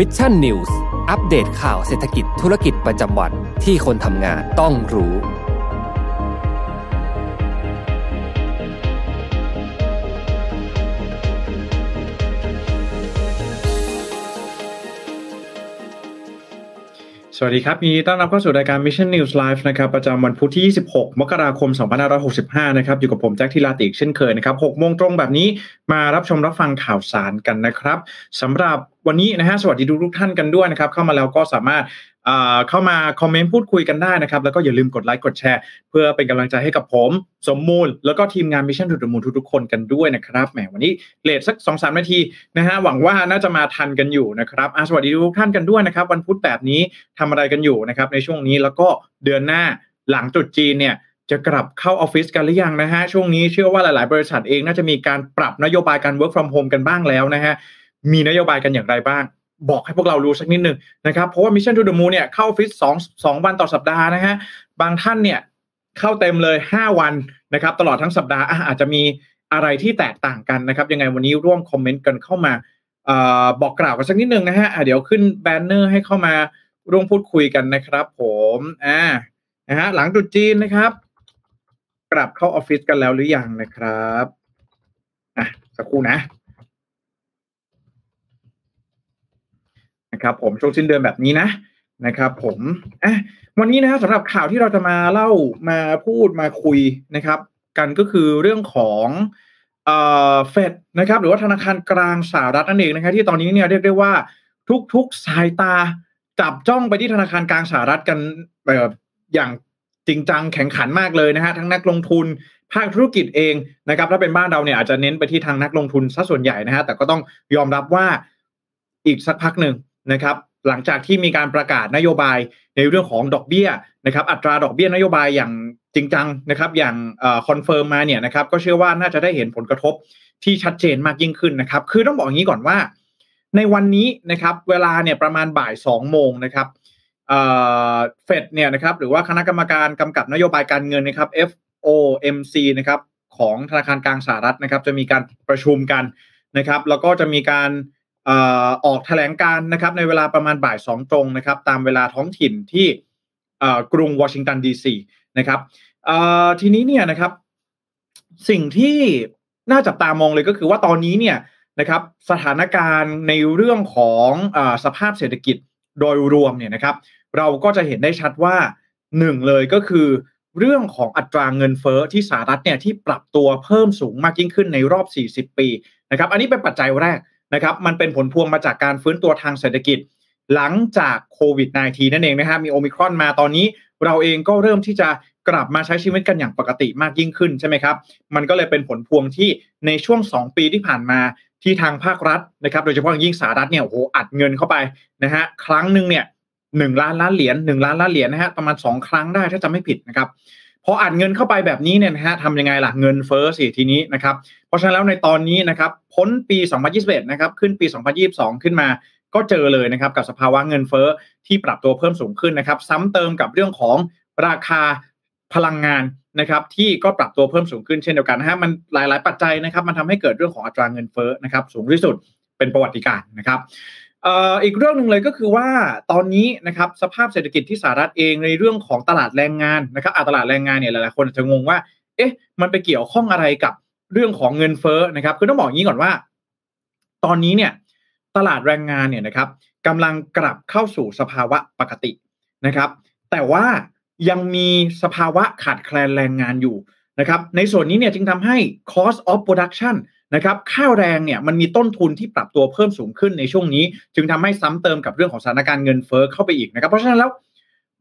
Mission News อัปเดตข่าวเศรษฐกิจธุรกิจประจำวันที่คนทำงานต้องรู้ สวัสดีครับยินดีต้อนรับเข้าสู่รายการ Mission News Live นะครับประจำวันพุธที่ 26 มกราคม 2565 นะครับ อยู่กับผมแจ็คทีลาติกเช่นเคยนะครับ6โมงตรงแบบนี้มารับชมรับฟังข่าวสารกันนะครับสำหรับ วันนี้นะฮะสวัสดีทุกท่านกันด้วยนะครับเข้ามาแล้วก็สามารถเข้ามาคอมเมนต์พูดคุยกันได้นะครับ แล้วก็อย่าลืมกดไลค์กดแชร์ เพื่อเป็นกำลังใจให้กับผม สมมูล แล้วก็ทีมงาน Mission to the Moon ทุกๆคนกันด้วยนะครับแหมวันนี้เลทสัก2อสนาทีนะฮะหวังว่าน่าจะมาทันกันอยู่นะครับสวัสดีทุกท่านกันด้วยนะครับ วันพุธแบบนี้ทำอะไรกันอยู่นะครับ ในช่วงนี้แล้วก็เดือนหน้าหลังจุดจีนเนี่ยจะกลับเข้าออฟฟิศกันหรือยังนะฮะช่วงนี้เชื่อว่าหลาย ๆ บริษัทเองน่าจะมีการปรับนโยบายการ work from home กันบ้างแล้วนะฮะ มีนโยบายกันอย่างไรบ้าง บอกให้พวกเรารู้สักนิดหนึ่งนะครับ เพราะว่า Mission to the Moon เนี่ยเข้าออฟฟิศสองสองวันต่อสัปดาห์นะฮะบางท่านเนี่ยเข้าเต็มเลย 5 วันนะครับ ตลอดทั้งสัปดาห์อาจจะมีอะไรที่แตกต่างกันนะครับ ยังไงวันนี้ร่วมคอมเมนต์กันเข้ามาอบอกกล่าวกันสักนิดหนึ่งนะฮะอะเดี๋ยวขึ้น banner ให้เข้ามาร่วมพูดคุยกันนะครับผมอ่านะฮะหลังตุดจีนนะครับ กลับเข้าออฟฟิศกันแล้วหรือยังนะครับอะสักครู่นะ นะครับผมช่วงสิ้นเดือนแบบนี้นะนะครับผมอะวันนี้นะครับสำหรับข่าวที่เราจะมาเล่ามาพูดมาคุยนะครับ กันก็คือเรื่องของเอ่อเฟดนะครับหรือว่าธนาคารกลางสหรัฐนั่นเองนะครับที่ตอนนี้เนี่ยเรียกได้ว่าทุกๆสายตาจับจ้องไปที่ธนาคารกลางสหรัฐกันแบบอย่างจริงจังแข็งขันมากเลยนะฮะทั้งนักลงทุนภาคธุรกิจเองนะครับถ้าเป็นบ้านเราเนี่ยอาจจะเน้นไปที่ทางนักลงทุนซะส่วนใหญ่นะฮะแต่ก็ต้องยอมรับว่าอีกสักพักหนึ่ง นะครับหลังจากที่มีการประกาศนโยบายในเรื่องของดอกเบี้ยนะครับอัตราดอกเบี้ยนโยบายอย่างจริงจังนะครับอย่าง confirm มาเนี่ยนะครับก็เชื่อว่าน่าจะได้เห็นผลกระทบที่ชัดเจนมากยิ่งขึ้นนะครับคือต้องบอกอย่างนี้ก่อนว่า ในวันนี้นะครับเวลาเนี่ยประมาณบ่ายสองโมงนะครับเฟดเนี่ยนะครับหรือว่าคณะกรรมการกำกับนโยบายการเงินนะครับ FOMC นะครับของธนาคารกลางสหรัฐนะครับจะมีการประชุมกันนะครับแล้วก็จะมีการ ออกแถลงการนะครับในเวลาประมาณบ่ายสองตรงนะครับตามเวลาท้องถิ่นที่กรุงวอชิงตันดีซีนะครับทีนี้เนี่ยนะครับ สิ่งที่น่าจับตามองเลยก็คือว่าตอนนี้เนี่ยนะครับสถานการณ์ในเรื่องของอสภาพเศรษฐกิจโดยรวมเนี่ยนะครับ เราก็จะเห็นได้ชัดว่าหนึ่งเลยก็คือ เรื่องของอัตราเงินเฟอ้อที่สหรัฐเนี่ยที่ปรับตัวเพิ่มสูงมากยิ่งขึ้นในรอบ 40 ปีนะครับ อันนี้เป็นปัจจัยแรก นะครับมันเป็นผลพวงมาจากการฟื้นตัวทางเศรษฐกิจ หลังจากโควิด -19 นั่นเองนะครับมีโอมิครอนมาตอนนี้ เราเองก็เริ่มที่จะกลับมาใช้ชีวิตกันอย่างปกติมากยิ่งขึ้นใช่ไหมครับมันก็เลยเป็นผลพวงที่ในช่วง 2 ปีที่ผ่านมาที่ทางภาครัฐนะครับโดยเฉพาะอย่างยิ่งสหรัฐเนี่ยโอ้โหอัดเงินเข้าไปนะฮะครั้งหนึ่งเนี่ยหนึ่งล้านล้านเหรียญหนึ่งล้านล้านเหรียญนะฮะประมาณ2ครั้งได้ถ้าจำไม่ผิดนะครับ พออัดเงินเข้าไปแบบนี้เนี่ยนะฮะทำยังไงล่ะเงินเฟ้อสิทีนี้นะครับเพราะฉะนั้นแล้วในตอนนี้นะครับพ้นปี 2021 นะครับขึ้นปี 2022 ขึ้นมาก็เจอเลยนะครับกับสภาวะเงินเฟ้อที่ปรับตัวเพิ่มสูงขึ้นนะครับ ซ้ำเติมกับเรื่องของราคาพลังงานนะครับที่ก็ปรับตัวเพิ่มสูงขึ้นเช่นเดียวกันนะฮะมันหลาย ๆ ปัจจัยนะครับ มันทำให้เกิดเรื่องของอัตราเงินเฟ้อนะครับสูงที่สุดเป็นประวัติการนะครับ อีกเรื่องหนึ่งเลยก็คือว่าตอนนี้นะครับสภาพเศรษฐกิจที่สหรัฐเองในเรื่องของตลาดแรงงานนะครับตลาดแรงงานเนี่ยหลายๆคนอาจจะงงว่า เอ๊ะ มันไปเกี่ยวข้องอะไรกับเรื่องของเงินเฟ้อนะครับคือต้องบอกอย่างนี้ก่อนว่า ตอนนี้เนี่ยตลาดแรงงานเนี่ยนะครับกำลังกลับเข้าสู่สภาวะปกตินะครับ แต่ว่ายังมีสภาวะขาดแคลนแรงงานอยู่นะครับ ในส่วนนี้เนี่ยจึงทำให้ cost of production นะครับข้าวแรงเนี่ยมันมีต้นทุนที่ปรับตัวเพิ่มสูงขึ้นในช่วงนี้ จึงทำให้ซ้ำเติมกับเรื่องของสถานการณ์เงินเฟ้อเข้าไปอีกนะครับ เพราะฉะนั้นแล้ว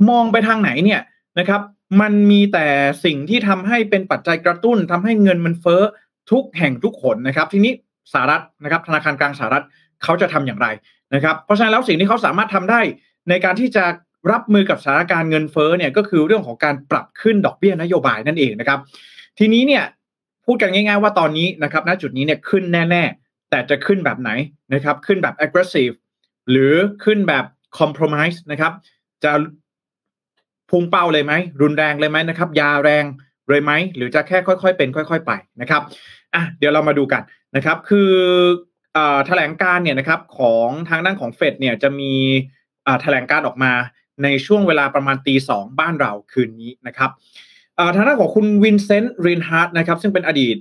มองไปทางไหนเนี่ยนะครับ มันมีแต่สิ่งที่ทำให้เป็นปัจจัยกระตุ้นทำให้เงินมันเฟ้อทุกแห่งทุกคนนะครับ ทีนี้สหรัฐนะครับ ธนาคารกลางสหรัฐเขาจะทำอย่างไรนะครับ เพราะฉะนั้นแล้วสิ่งที่เขาสามารถทำได้ ในการที่จะรับมือกับสถานการณ์เงินเฟ้อเนี่ยก็คือเรื่องของการปรับขึ้นดอกเบี้ยนโยบายนั่นเองนะครับ ทีนี้เนี่ย พูดกันง่าย ๆ ว่าตอนนี้นะครับณจุดนี้เนี่ยขึ้นแน่ ๆ แต่จะขึ้นแบบไหนนะครับขึ้นแบบ aggressive หรือขึ้นแบบ compromise นะครับ จะพุ่งเป้าเลยไหม รุนแรงเลยไหมนะครับ ยาแรงเลยไหม หรือจะแค่ค่อยๆเป็น ค่อย ๆ ไปนะครับอะเดี๋ยวเรามาดูกันนะครับ คือแถลงการณ์เนี่ยนะครับของทางด้านของเฟดเนี่ยจะมีแถลงการณ์ออกมาในช่วงเวลาประมาณตีสองบ้านเราคืนนี้นะครับ ทางด้านของคุณวินเซนต์ไรน์ฮาร์ตนะครับ ซึ่งเป็นอดีต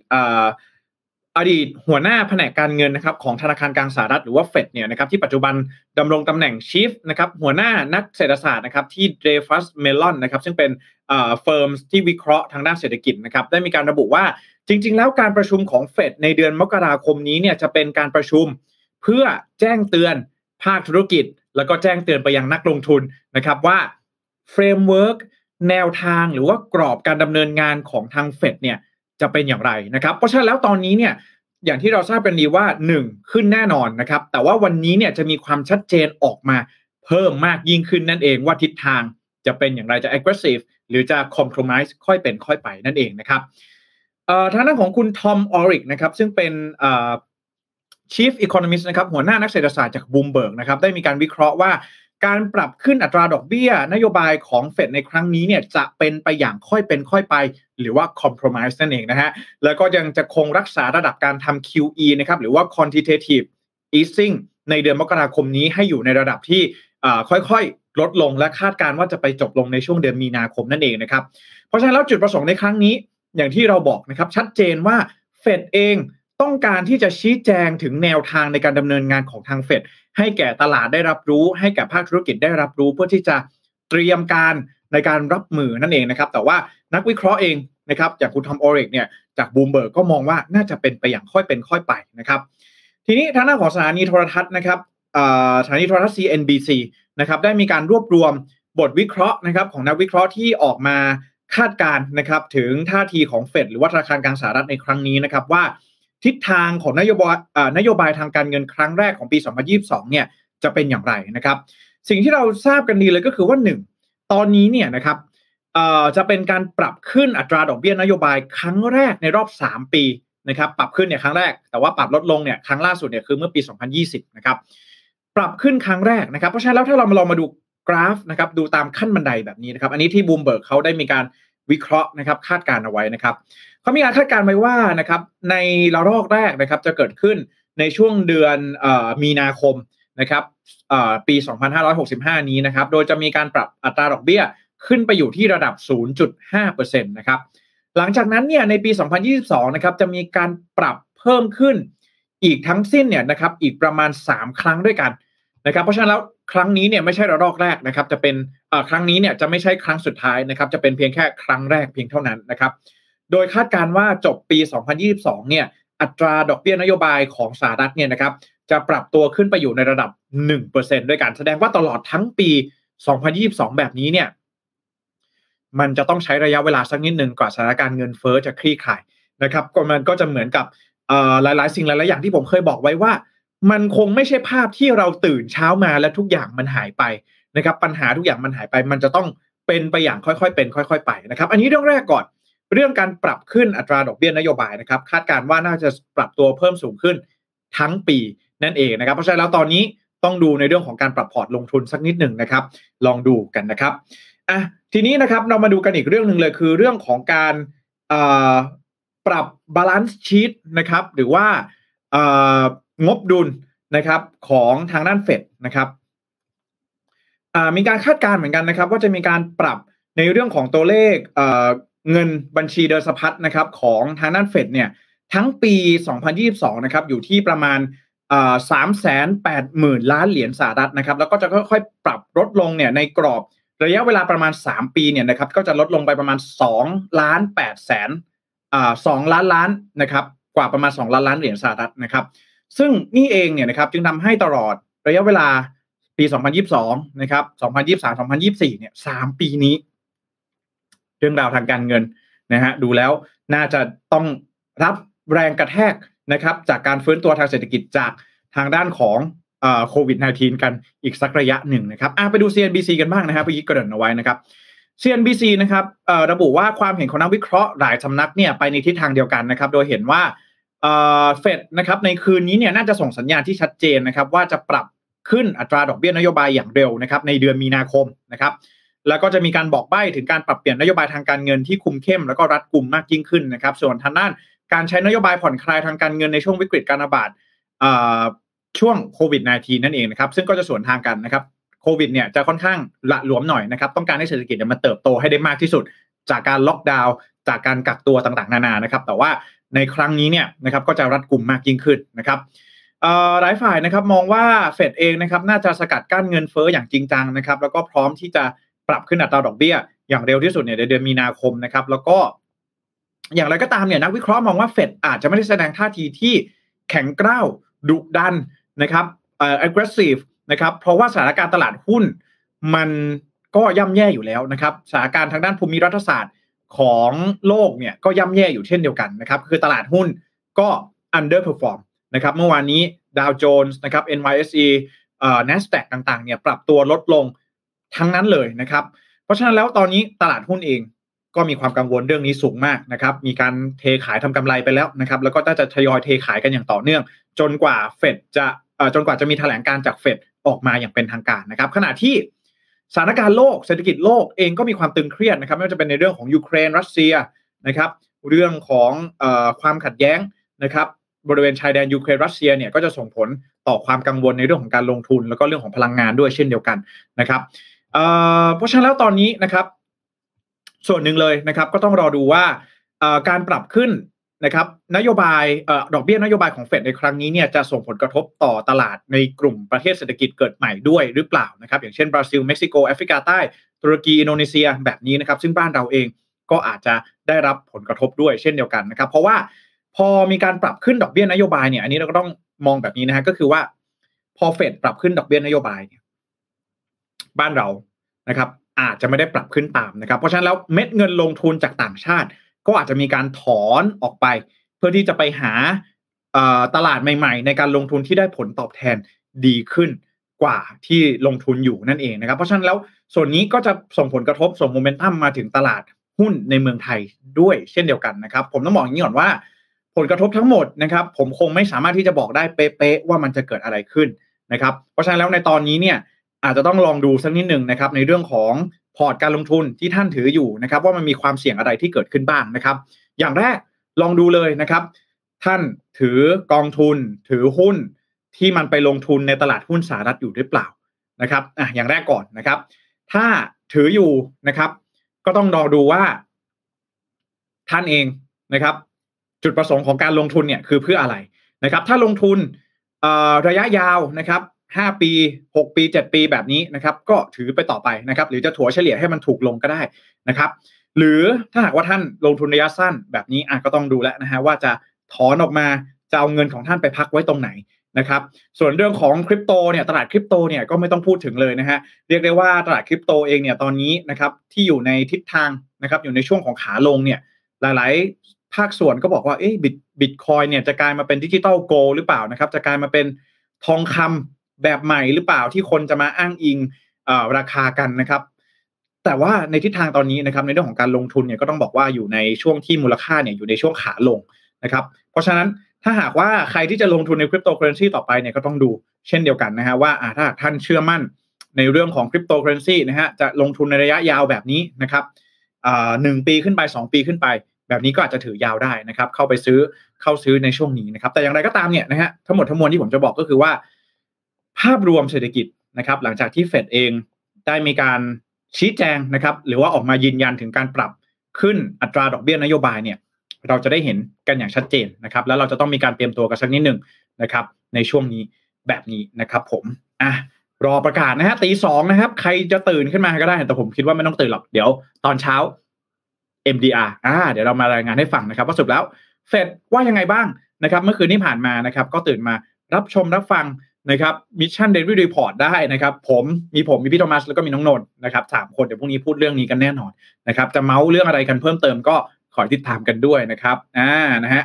อดีตหัวหน้าแผนกการเงินนะครับของธนาคารกลางสหรัฐหรือว่าเฟดเนี่ยนะครับที่ปัจจุบันดำรงตำแหน่ง chief นะครับหัวหน้านักเศรษฐศาสตร์นะครับที่ Dreyfus Mellon นะครับซึ่งเป็นfirm ที่วิเคราะห์ทางด้านเศรษฐกิจนะครับได้มีการระบุว่าจริง ๆ แล้วการประชุมของเฟดในเดือนมกราคมนี้เนี่ยจะเป็นการประชุมเพื่อแจ้งเตือนภาคธุรกิจ แล้วก็แจ้งเตือนไปยังนักลงทุนนะครับว่า framework แนวทางหรือว่ากรอบการดำเนินงานของทางเฟดเนี่ยจะเป็นอย่างไรนะครับเพราะฉะนั้นแล้วตอนนี้เนี่ยอย่างที่เราทราบกันดีว่า 1 ขึ้นแน่นอนนะครับ แต่ว่าวันนี้เนี่ยจะมีความชัดเจนออกมาเพิ่มมากยิ่งขึ้นนั่นเองว่าทิศทางจะเป็นอย่างไรจะ aggressive หรือจะ compromise ค่อยเป็นค่อยไปนั่นเองนะครับทางด้านของคุณทอมออริกนะครับซึ่งเป็น Chief Economist นะครับหัวหน้านักเศรษฐศาสตร์จากบูมเบิร์กนะครับได้มีการวิเคราะห์ว่า การปรับขึ้นอัตราดอกเบี้ย นโยบายของเฟดในครั้งนี้เนี่ยจะเป็นไปอย่างค่อยเป็นค่อยไป หรือว่า compromise นั่นเองนะฮะ แล้วก็ยังจะคงรักษาระดับการทำ QE นะครับ หรือว่า quantitative easing ในเดือนมกราคมนี้ให้อยู่ในระดับที่ค่อยๆ ลดลงและคาดการว่าจะไปจบลงในช่วงเดือนมีนาคมนั่นเองนะครับ เพราะฉะนั้นแล้วจุดประสงค์ในครั้งนี้ อย่างที่เราบอกนะครับชัดเจนว่าเฟดเองต้องการที่จะชี้แจงถึงแนวทางในการดำเนินงานของทางเฟด ให้แก่ตลาดได้รับรู้ ให้แก่ภาคธุรกิจได้รับรู้ เพื่อที่จะเตรียมการในการรับมือนั่นเองนะครับ แต่ว่านักวิเคราะห์เองนะครับอย่างคุณทอมออริกเนี่ยจากบูมเบิร์กก็มองว่าน่าจะเป็นไปอย่างค่อยเป็นค่อยไปนะครับ ทีนี้ทางหน้าของสถานีโทรทัศน์นะครับสถานีโทรทัศน์ CNBC นะครับได้มีการรวบรวมบทวิเคราะห์นะครับของนักวิเคราะห์ที่ออกมาคาดการณ์นะครับถึงท่าทีของเฟดหรือว่าธนาคารกลางสหรัฐในครั้งนี้นะครับว่า ทิศทางของนโยบายนโยบายทางการเงินครั้งแรกของปี 2022 เนี่ยจะเป็นอย่างไรนะครับ สิ่งที่เราทราบกันดีเลยก็คือว่าหนึ่งตอนนี้เนี่ยนะครับจะเป็นการปรับขึ้นอัตราดอกเบี้ยนโยบายครั้งแรกในรอบ 3 ปีนะครับ ปรับขึ้นเนี่ยครั้งแรก แต่ว่าปรับลดลงเนี่ยครั้งล่าสุดเนี่ยคือเมื่อปี 2020 นะครับ ปรับขึ้นครั้งแรกนะครับ เพราะฉะนั้นแล้วถ้าเรามาลองมาดูกราฟนะครับ ดูตามขั้นบันไดแบบนี้นะครับ อันนี้ที่บูมเบิร์กเขาได้มีการ วิเคราะห์นะครับคาดการเอาไว้นะครับเขามีการคาดการไว้ว่านะครับในระลอกแรกนะครับจะเกิดขึ้นในช่วงเดือนอมีนาคมนะครับปี 2565 นี้นะครับ โดยจะมีการปรับอัตราดอกเบี้ยขึ้นไปอยู่ที่ระดับ 0.5%นะครับ หลังจากนั้นเนี่ยในปี 2022 นะครับจะมีการปรับเพิ่มขึ้นอีกทั้งสิ้นเนี่ยนะครับอีกประมาณ 3 ครั้งด้วยกันนะครับ เพราะฉะนั้นแล้ว ครั้งนี้เนี่ยไม่ใช่ระลอกแรกนะครับ จะเป็นครั้งนี้เนี่ยจะไม่ใช่ครั้งสุดท้ายนะครับ จะเป็นเพียงแค่ครั้งแรกเพียงเท่านั้นนะครับ โดยคาดการว่าจบปี 2022 เนี่ย อัตราดอกเบี้ยนโยบายของสหรัฐเนี่ยนะครับ จะปรับตัวขึ้นไปอยู่ในระดับ 1%ด้วยกันแสดงว่าตลอดทั้งปี 2022 แบบนี้เนี่ย มันจะต้องใช้ระยะเวลาสักนิดหนึ่งกว่าสถานการณ์เงินเฟอ้อจะคลี่คลายนะครับ ก็มันก็จะเหมือนกับหลายๆ สิ่งหลายๆอย่างที่ผมเคยบอกไว้ว่า มันคงไม่ใช่ภาพที่เราตื่นเช้ามาแล้วทุกอย่างมันหายไปนะครับ ปัญหาทุกอย่างมันหายไป มันจะต้องเป็นไปอย่างค่อยๆเป็น ค่อย ๆ ไปนะครับ อันนี้เรื่องแรกก่อน เรื่องการปรับขึ้นอัตราดอกเบี้ยนโยบายนะครับ คาดการว่าน่าจะปรับตัวเพิ่มสูงขึ้นทั้งปีนั่นเองนะครับ เพราะฉะนั้นแล้วตอนนี้ต้องดูในเรื่องของการปรับพอร์ตลงทุนสักนิดหนึ่งนะครับ ลองดูกันนะครับอะทีนี้นะครับเรามาดูกันอีกเรื่องหนึ่งเลยคือเรื่องของการปรับ balance sheet นะครับ หรือว่า งบดุลนะครับของทางด้านเฟดนะครับมีการคาดการณ์เหมือนกันนะครับ ว่าจะมีการปรับในเรื่องของตัวเลขเงินบัญชีเดินสะพัดนะครับของทางด้านเฟดเนี่ยทั้งปี 2022 นะครับอยู่ที่ประมาณสามแสนแปดหมื่นล้านเหรียญสหรัฐนะครับ แล้วก็จะค่อยๆ ปรับลดลงเนี่ยในกรอบระยะเวลาประมาณ 3 ปีเนี่ยนะครับ ก็จะลดลงไปประมาณ2ล้าน8แสนอ่า2ล้านล้านนะครับ กว่าประมาณ 2 ล้านล้านเหรียญสหรัฐนะครับ ซึ่งนี่เองเนี่ยนะครับจึงทำให้ตลอดระยะเวลาปี 2022 นะครับ 2023 2024 เนี่ย3ปีนี้ เรื่องราวทางการเงินนะฮะดูแล้วน่าจะต้องรับแรงกระแทกนะครับ จากการฟื้นตัวทางเศรษฐกิจจากทางด้านของโควิด -19 กันอีกสักระยะหนึ่งนะครับไปดู CNBC กันบ้างนะครับพี่กระดินเอาไว้นะครับ CNBC นะครับระบุว่าความเห็นของนักวิเคราะห์หลายสำนักเนี่ยไปในทิศทางเดียวกันนะครับ โดยเห็นว่า เฟดนะครับในคืนนี้เนี่ยน่าจะส่งสัญญาณที่ชัดเจนนะครับ ว่าจะปรับขึ้นอัตราดอกเบี้ยนโยบายอย่างเร็วนะครับ ในเดือนมีนาคมนะครับ แล้วก็จะมีการบอกใบ้ถึงการปรับเปลี่ยนนโยบายทางการเงินที่คุมเข้ม แล้วก็รัดกุมมากยิ่งขึ้นนะครับ ส่วนทางด้านการใช้นโยบายผ่อนคลายทางการเงินในช่วงวิกฤตการระบาดช่วงโควิด -19 นั่นเองนะครับ ซึ่งก็จะสวนทางกันนะครับโควิดเนี่ยจะค่อนข้างละหลวมหน่อยนะครับ ต้องการให้เศรษฐกิจมันเติบโตให้ได้มากที่สุด จากการล็อกดาวน์จากการกักตัวต่างๆ นานานะครับ แต่ว่า ในครั้งนี้เนี่ยนะครับก็จะรัดกลุ่มมากยิ่งขึ้นนะครับหลายฝ่ายนะครับมองว่าเฟดเองนะครับน่าจะสกัดกั้นเงินเฟ้ออย่างจริงจังนะครับแล้วก็พร้อมที่จะปรับขึ้นอัตราดอกเบี้ย อย่างเร็วที่สุดเนี่ยในเดือนมีนาคมนะครับ แล้วก็อย่างไรก็ตามเนี่ยนักวิเคราะห์มองว่าเฟดอาจจะไม่ได้แสดงท่าทีที่แข็งกร้าวดุดันนะครับเอ่อ aggressive นะครับเพราะว่าสถานการณ์ตลาดหุ้น มันก็ย่ำแย่อยู่แล้วนะครับสถานการณ์ทางด้านภูมิรัฐศาสตร์ ของโลกเนี่ยก็ย่ำแย่อยู่เช่นเดียวกันนะครับ คือตลาดหุ้นก็ underperform นะครับเมื่อวานนี้ดาวโจนส์นะครับ NYSE เอ่อ NASDAQ ต่างๆเนี่ยปรับตัวลดลงทั้งนั้นเลยนะครับ เพราะฉะนั้นแล้วตอนนี้ตลาดหุ้นเองก็มีความกังวลเรื่องนี้สูงมากนะครับ มีการเทขายทำกำไรไปแล้วนะครับ แล้วก็จะทยอยเทขายกันอย่างต่อเนื่อง จนกว่าเฟดจะจนกว่าจะมีแถลงการจากเฟดออกมาอย่างเป็นทางการนะครับ ขณะที่ สถานการณ์โลกเศรษฐกิจโลกเองก็มีความตึงเครียดนะครับไม่ว่าจะเป็นในเรื่องของยูเครนรัสเซียนะครับ เรื่องของอความขัดแย้งนะครับ บริเวณชายแดนยูเครนรัสเซียเนี่ยก็จะส่งผลต่อความกังวลในเรื่องของการลงทุน แล้วก็เรื่องของพลังงานด้วยเช่นเดียวกันนะครับเพราะฉะนั้นแล้วตอนนี้นะครับ ส่วนหนึ่งเลยนะครับ ก็ต้องรอดูว่าการปรับขึ้น นะครับนโยบายดอกเบี้ยนโยบายของเฟดในครั้งนี้เนี่ยจะส่งผลกระทบต่อตลาดในกลุ่มประเทศเศรษฐกิจเกิดใหม่ด้วยหรือเปล่านะครับอย่างเช่นบราซิลเม็กซิโกแอฟริกาใต้ตุรกีอินโดนีเซียแบบนี้นะครับซึ่งบ้านเราเองก็อาจจะได้รับผลกระทบด้วยเช่นเดียวกันนะครับ เพราะว่าพอมีการปรับขึ้นดอกเบี้ยนโยบายเนี่ยอันนี้เราก็ต้องมองแบบนี้นะฮะก็คือว่า พอเฟดปรับขึ้นดอกเบี้ยนโยบายเนี่ยบ้านเรานะครับอาจจะไม่ได้ปรับขึ้นตามนะครับ เพราะฉะนั้นแล้วเม็ดเงินลงทุนจากต่างชาติ ก็อาจจะมีการถอนออกไป เพื่อที่จะไปหาตลาดใหม่ ๆ ในการลงทุนที่ได้ผลตอบแทนดีขึ้นกว่าที่ลงทุนอยู่นั่นเองนะครับ เพราะฉะนั้นแล้วส่วนนี้ก็จะส่งผลกระทบส่งโมเมนตัมมาถึงตลาดหุ้นในเมืองไทยด้วยเช่นเดียวกันนะครับ ผมต้องบอกอย่างนี้ก่อนว่า ผลกระทบทั้งหมดนะครับ ผมคงไม่สามารถที่จะบอกได้เป๊ะๆว่ามันจะเกิดอะไรขึ้นนะครับ เพราะฉะนั้นแล้วในตอนนี้เนี่ยอาจจะต้องลองดูสักนิดหนึ่งนะครับในเรื่องของ พอร์ตการลงทุนที่ท่านถืออยู่นะครับ ว่ามันมีความเสี่ยงอะไรที่เกิดขึ้นบ้างนะครับ อย่างแรกลองดูเลยนะครับ ท่านถือกองทุน ถือหุ้นที่มันไปลงทุนในตลาดหุ้นสหรัฐอยู่หรือเปล่านะครับอะอย่างแรกก่อนนะครับ ถ้าถืออยู่นะครับ ก็ต้องรอดูว่า ท่านเองนะครับ จุดประสงค์ของการลงทุนเนี่ยคือเพื่ออะไรนะครับ ถ้าลงทุนระยะยาวนะครับ ห้าปีหกปีเจ็ดปีแบบนี้นะครับ ก็ถือไปต่อไปนะครับ หรือจะถัวเฉลี่ยให้มันถูกลงก็ได้นะครับ หรือถ้าหากว่าท่านลงทุนระยะสั้นแบบนี้อะก็ต้องดูแลนะฮะว่าจะถอนออกมาจะเอาเงินของท่านไปพักไว้ตรงไหนนะครับ ส่วนเรื่องของคริปโตเนี่ยตลาดคริปโตเนี่ยก็ไม่ต้องพูดถึงเลยนะฮะเรียกได้ว่าตลาดคริปโตเองเนี่ยตอนนี้นะครับที่อยู่ในทิศทางนะครับ อยู่ในช่วงของขาลงเนี่ยหลายๆ ภาคส่วนก็บอกว่าเอ๊ะบิตบิตคอยน์เนี่ยจะกลายมาเป็น digital gold หรือเปล่านะครับ จะกลายมาเป็นทองคำ แบบใหม่หรือเปล่าที่คนจะมาอ้างอิงราคากันนะครับ แต่ว่าในทิศทางตอนนี้นะครับในเรื่องของการลงทุนเนี่ยก็ต้องบอกว่าอยู่ในช่วงที่มูลค่าเนี่ยอยู่ในช่วงขาลงนะครับเพราะฉะนั้นถ้าหากว่าใครที่จะลงทุนในคริปโตเคอเรนซีต่อไปเนี่ยก็ต้องดูเช่นเดียวกันนะฮะว่าถ้าท่านเชื่อมั่นในเรื่องของคริปโตเคอเรนซีนะฮะจะลงทุนในระยะยาวแบบนี้นะครับหนึ่งปีขึ้นไป 2 ปีขึ้นไป แบบนี้ก็อาจจะถือยาวได้นะครับ เข้าไปซื้อเข้าซื้อในช่วงนี้นะครับ แต่อย่างไรก็ตามเนี่ยนะฮะทั้งหมดทั้งมวลที่ผมจะบอกก็คือว่า ภาพรวมเศรษฐกิจนะครับ หลังจากที่เฟดเองได้มีการชี้แจงนะครับ หรือว่าออกมายืนยันถึงการปรับขึ้นอัตราดอกเบี้ยนโยบายเนี่ย เราจะได้เห็นกันอย่างชัดเจนนะครับ แล้วเราจะต้องมีการเตรียมตัวกันสักนิดหนึ่งนะครับ ในช่วงนี้แบบนี้นะครับผมอะรอประกาศนะฮะตีสองนะครับ ใครจะตื่นขึ้นมาก็ได้แต่ผมคิดว่าไม่ต้องตื่นหรอกเดี๋ยวตอนเช้า MDR อ่า เดี๋ยวเรามารายงานให้ฟังนะครับว่าสุดแล้วเฟดว่ายังไงบ้างนะครับ เมื่อคืนที่ผ่านมานะครับ ก็ตื่นมารับชมรับฟัง นะครับ Mission Daily Report ได้นะครับผมมีผมมีพี่โทมัสแล้วก็มีน้องนนท์นะครับสามคนเดี๋ยวพรุ่งนี้พูดเรื่องนี้กันแน่นอนนะครับจะเมาส์เรื่องอะไรกันเพิ่มเติมก็ขอติดตามกันด้วยนะครับอ่านะฮะ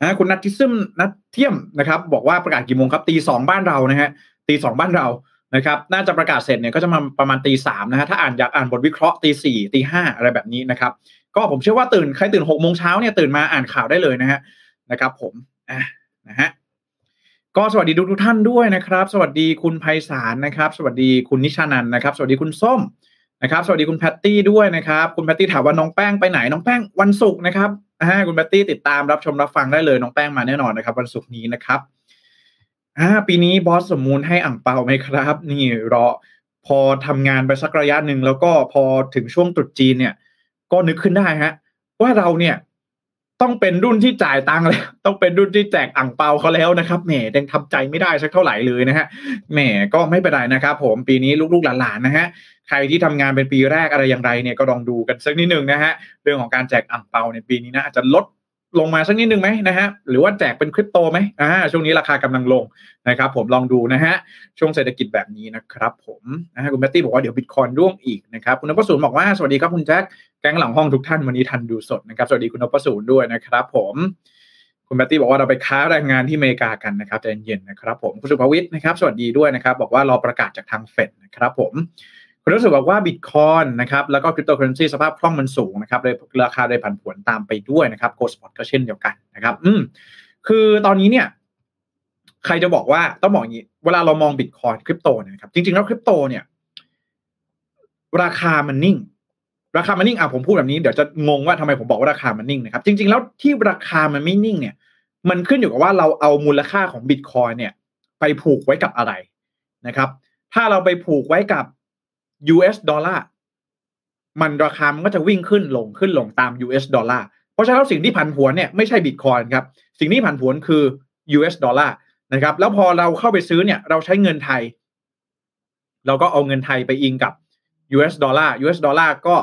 นะคุณนัททิซึมนัทเทียมนะครับ บอกว่าประกาศกี่โมงครับตีสองบ้านเรานะฮะตีสองบ้านเรานะครับน่าจะประกาศเสร็จเนี่ยก็จะมาประมาณตีสามนะฮะถ้าอ่านอยากอ่านบทวิเคราะห์ตีสี่ตีห้าอะไรแบบนี้นะครับ ก็ผมเชื่อว่าตื่นใครตื่นหกโมงเช้าเนี่ยตื่นมาอ่านข่าวได้เลยนะฮะนะครับ ผมอะนะฮะ ก็สวัสดีทุกทุกท่านด้วยนะครับ สวัสดีคุณไพศาลนะครับ สวัสดีคุณนิชานันนะครับ สวัสดีคุณส้มนะครับ สวัสดีคุณแพตตี้ด้วยนะครับ คุณแพตตี้ถามว่าน้องแป้งไปไหนน้องแป้งวันศุกร์นะครับนะฮะคุณแพตตี้ติดตามรับชมรับฟังได้เลยน้องแป้งมาแน่นอนนะครับ วันศุกร์นี้นะครับอ่าปีนี้บอสสมมูลให้อั่งเปาไหมครับ นี่รอพอทำงานไปสักระยะหนึ่งแล้วก็พอถึงช่วงตรุษจีนเนี่ย ก็นึกขึ้นได้ฮะว่าเราเนี่ย ต้องเป็นรุ่นที่จ่ายตังค์แล้ว ต้องเป็นรุ่นที่แจกอ่างเปาเขาแล้วนะครับแหมยังทำใจไม่ได้สักเท่าไหร่เลยนะฮะแหมก็ไม่เป็นไรนะครับ ผมปีนี้ลูกๆหลานๆนะฮะใครที่ทำงานเป็นปีแรกอะไรอย่างไรเนี่ยก็ลองดูกันสักนิดหนึ่งนะฮะเรื่องของการแจกอ่างเปาในปีนี้นะอาจจะลด ลงมาสักนิดนึงไหมนะฮะหรือว่าแจกเป็นคริปโตไหมอ่าช่วงนี้ราคากำลังลงนะครับ ผมลองดูนะฮะช่วงเศรษฐกิจแบบนี้นะครับ ผมนะฮะคุณแมตตี้บอกว่าเดี๋ยวบิตคอยน์ร่วงอีกนะครับคุณนพสูนบอกว่าสวัสดีครับคุณแจ็คแก๊งหลังห้องทุกท่านวันนี้ทันดูสดนะครับสวัสดีคุณนพสูนด้วยนะครับ ผมคุณแมตตี้บอกว่าเราไปค้าแรงงานที่อเมริกากันนะครับใจเย็นๆนะครับผมคุณสุภวิทย์นะครับ สวัสดีด้วยนะครับ บอกว่ารอประกาศจากทางเฟดนะครับ ผม คุณรู้สึกบอกว่าบิตคอยน์นะครับแล้วก็คริปโตเคอเรนซีสภาพคล่องมันสูงนะครับเลยราคาเลยผันผวนตามไปด้วยนะครับ gold spot ก็เช่นเดียวกันนะครับ อืมคือตอนนี้เนี่ย ใครจะบอกว่าต้องบอกอย่างนี้ เวลาเรามองบิตคอยคริปโตเนี่ยครับ จริง ๆ แล้วคริปโตเนี่ย ราคามันนิ่ง ราคามันนิ่งอะผมพูดแบบนี้เดี๋ยวจะงงว่าทำไมผมบอกว่าราคามันนิ่งนะครับ จริง ๆ แล้วที่ราคามันไม่นิ่งเนี่ย มันขึ้นอยู่กับว่าเราเอามูลค่าของบิตคอยเนี่ย ไปผูกไว้กับอะไรนะครับ ถ้าเราไปผูกไว้กับ US ดอลลาร์มันราคามันก็จะวิ่งขึ้นลงขึ้นลงตาม US ดอลลาร์เพราะฉะนั้นสิ่งที่ผันผวนเนี่ยไม่ใช่บิตคอยน์ครับ สิ่งที่ผันผวนคือ US dollar นะครับ แล้วพอเราเข้าไปซื้อเนี่ย เราใช้เงินไทย เราก็เอาเงินไทยไปอิงกับ US ดอลลาร์ US ดอลลาร์ก็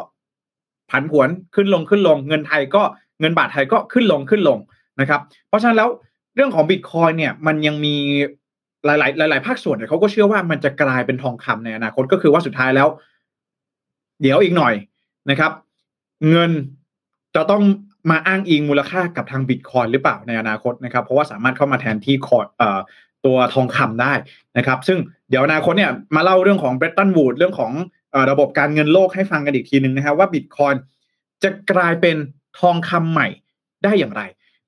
ผันผวนขึ้นลงขึ้นลง เงินไทยก็เงินบาทไทยก็ขึ้นลงขึ้นลงนะครับ เพราะฉะนั้นแล้วเรื่องของบิตคอยน์เนี่ยมันยังมี หลาย ๆ หลาย ๆ ภาคส่วนเนี่ยเขาก็เชื่อว่ามันจะกลายเป็นทองคำในอนาคตก็คือว่าสุดท้ายแล้ว เดี๋ยวอีกหน่อยนะครับ เงินจะต้องมาอ้างอิงมูลค่ากับทางบิตคอยหรือเปล่าในอนาคตนะครับ เพราะว่าสามารถเข้ามาแทนที่คอร์ตัวทองคำได้นะครับ ซึ่งเดี๋ยวอนาคตเนี่ยมาเล่าเรื่องของเบรตันวูดเรื่องของระบบการเงินโลกให้ฟังกันอีกทีหนึ่งนะครับว่าบิตคอยจะกลายเป็นทองคำใหม่ได้อย่างไร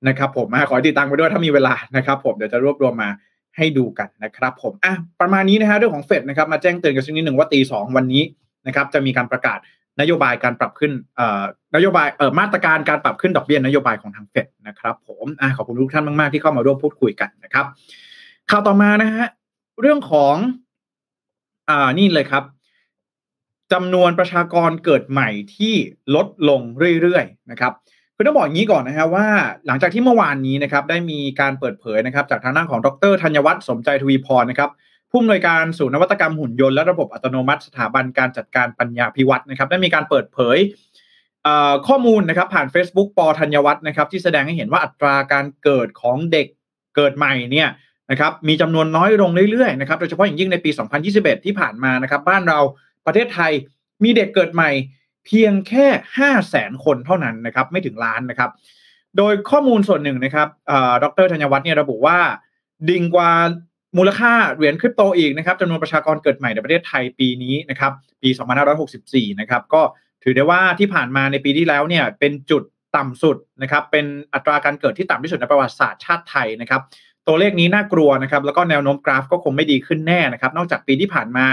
นะครับ ผมขอติดตามไปด้วยถ้ามีเวลานะครับ ผมเดี๋ยวจะรวบรวมมา ให้ดูกันนะครับผมอะประมาณนี้นะฮะเรื่องของเฟดนะครับมาแจ้งเตือนกันสักนิดหนึ่งว่าตีสองวันนี้นะครับจะมีการประกาศนโยบายการปรับขึ้นเอ่อนโยบายเอ่อมาตรการการปรับขึ้นดอกเบี้ยนโยบายของทางเฟดนะครับผมอะขอบคุณทุกท่านมาก ๆ ที่เข้ามาร่วมพูดคุยกันนะครับข่าวต่อมานะฮะเรื่องของอ่านี่เลยครับจำนวนประชากรเกิดใหม่ที่ลดลงเรื่อยๆนะครับ คือต้องบอกอย่างนี้ก่อนนะฮะว่าหลังจากที่เมื่อวานนี้นะครับได้มีการเปิดเผยนะครับจากทางด้านของดรธัญวัฒน์สมใจทวีพรนะครับผู้อำนวยการศูนย์นวัตกรรมหุ่นยนต์และระบบอัตโนมัติสถาบันการจัดการปัญญาพิวัตรนะครับได้มีการเปิดเผยข้อมูลนะครับผ่าน Facebook ปอธัญวัฒน์นะครับที่แสดงให้เห็นว่าอัตราการเกิดของเด็กเกิดใหม่เนี่ยนะครับมีจำนวนน้อยลงเรื่อยๆนะครับโดยเฉพาะอย่างยิ่งในปี 2021 ที่ผ่านมานะครับบ้านเราประเทศไทยมีเด็กเกิดใหม่ เพียงแค่ห้าแสนคนเท่านั้นนะครับไม่ถึงล้านนะครับ โดยข้อมูลส่วนหนึ่งนะครับดรธัญวัฒน์เนี่ยระบุว่า ดิ่งกว่ามูลค่าเหรียญคริปโตอีกนะครับจำนวนประชากรเกิดใหม่ในประเทศไทยปีนี้นะครับปี 2564 นะครับก็ถือได้ว่าที่ผ่านมาในปีที่แล้วเนี่ยเป็นจุดต่ำสุดนะครับเป็นอัตราการเกิดที่ต่ำที่สุดในประวัติศาสตร์ชาติไทยนะครับตัวเลขนี้น่ากลัวนะครับแล้วก็แนวโน้มกราฟก็คงไม่ดีขึ้นแน่นะครับนอกจากปีที่ผ่านมา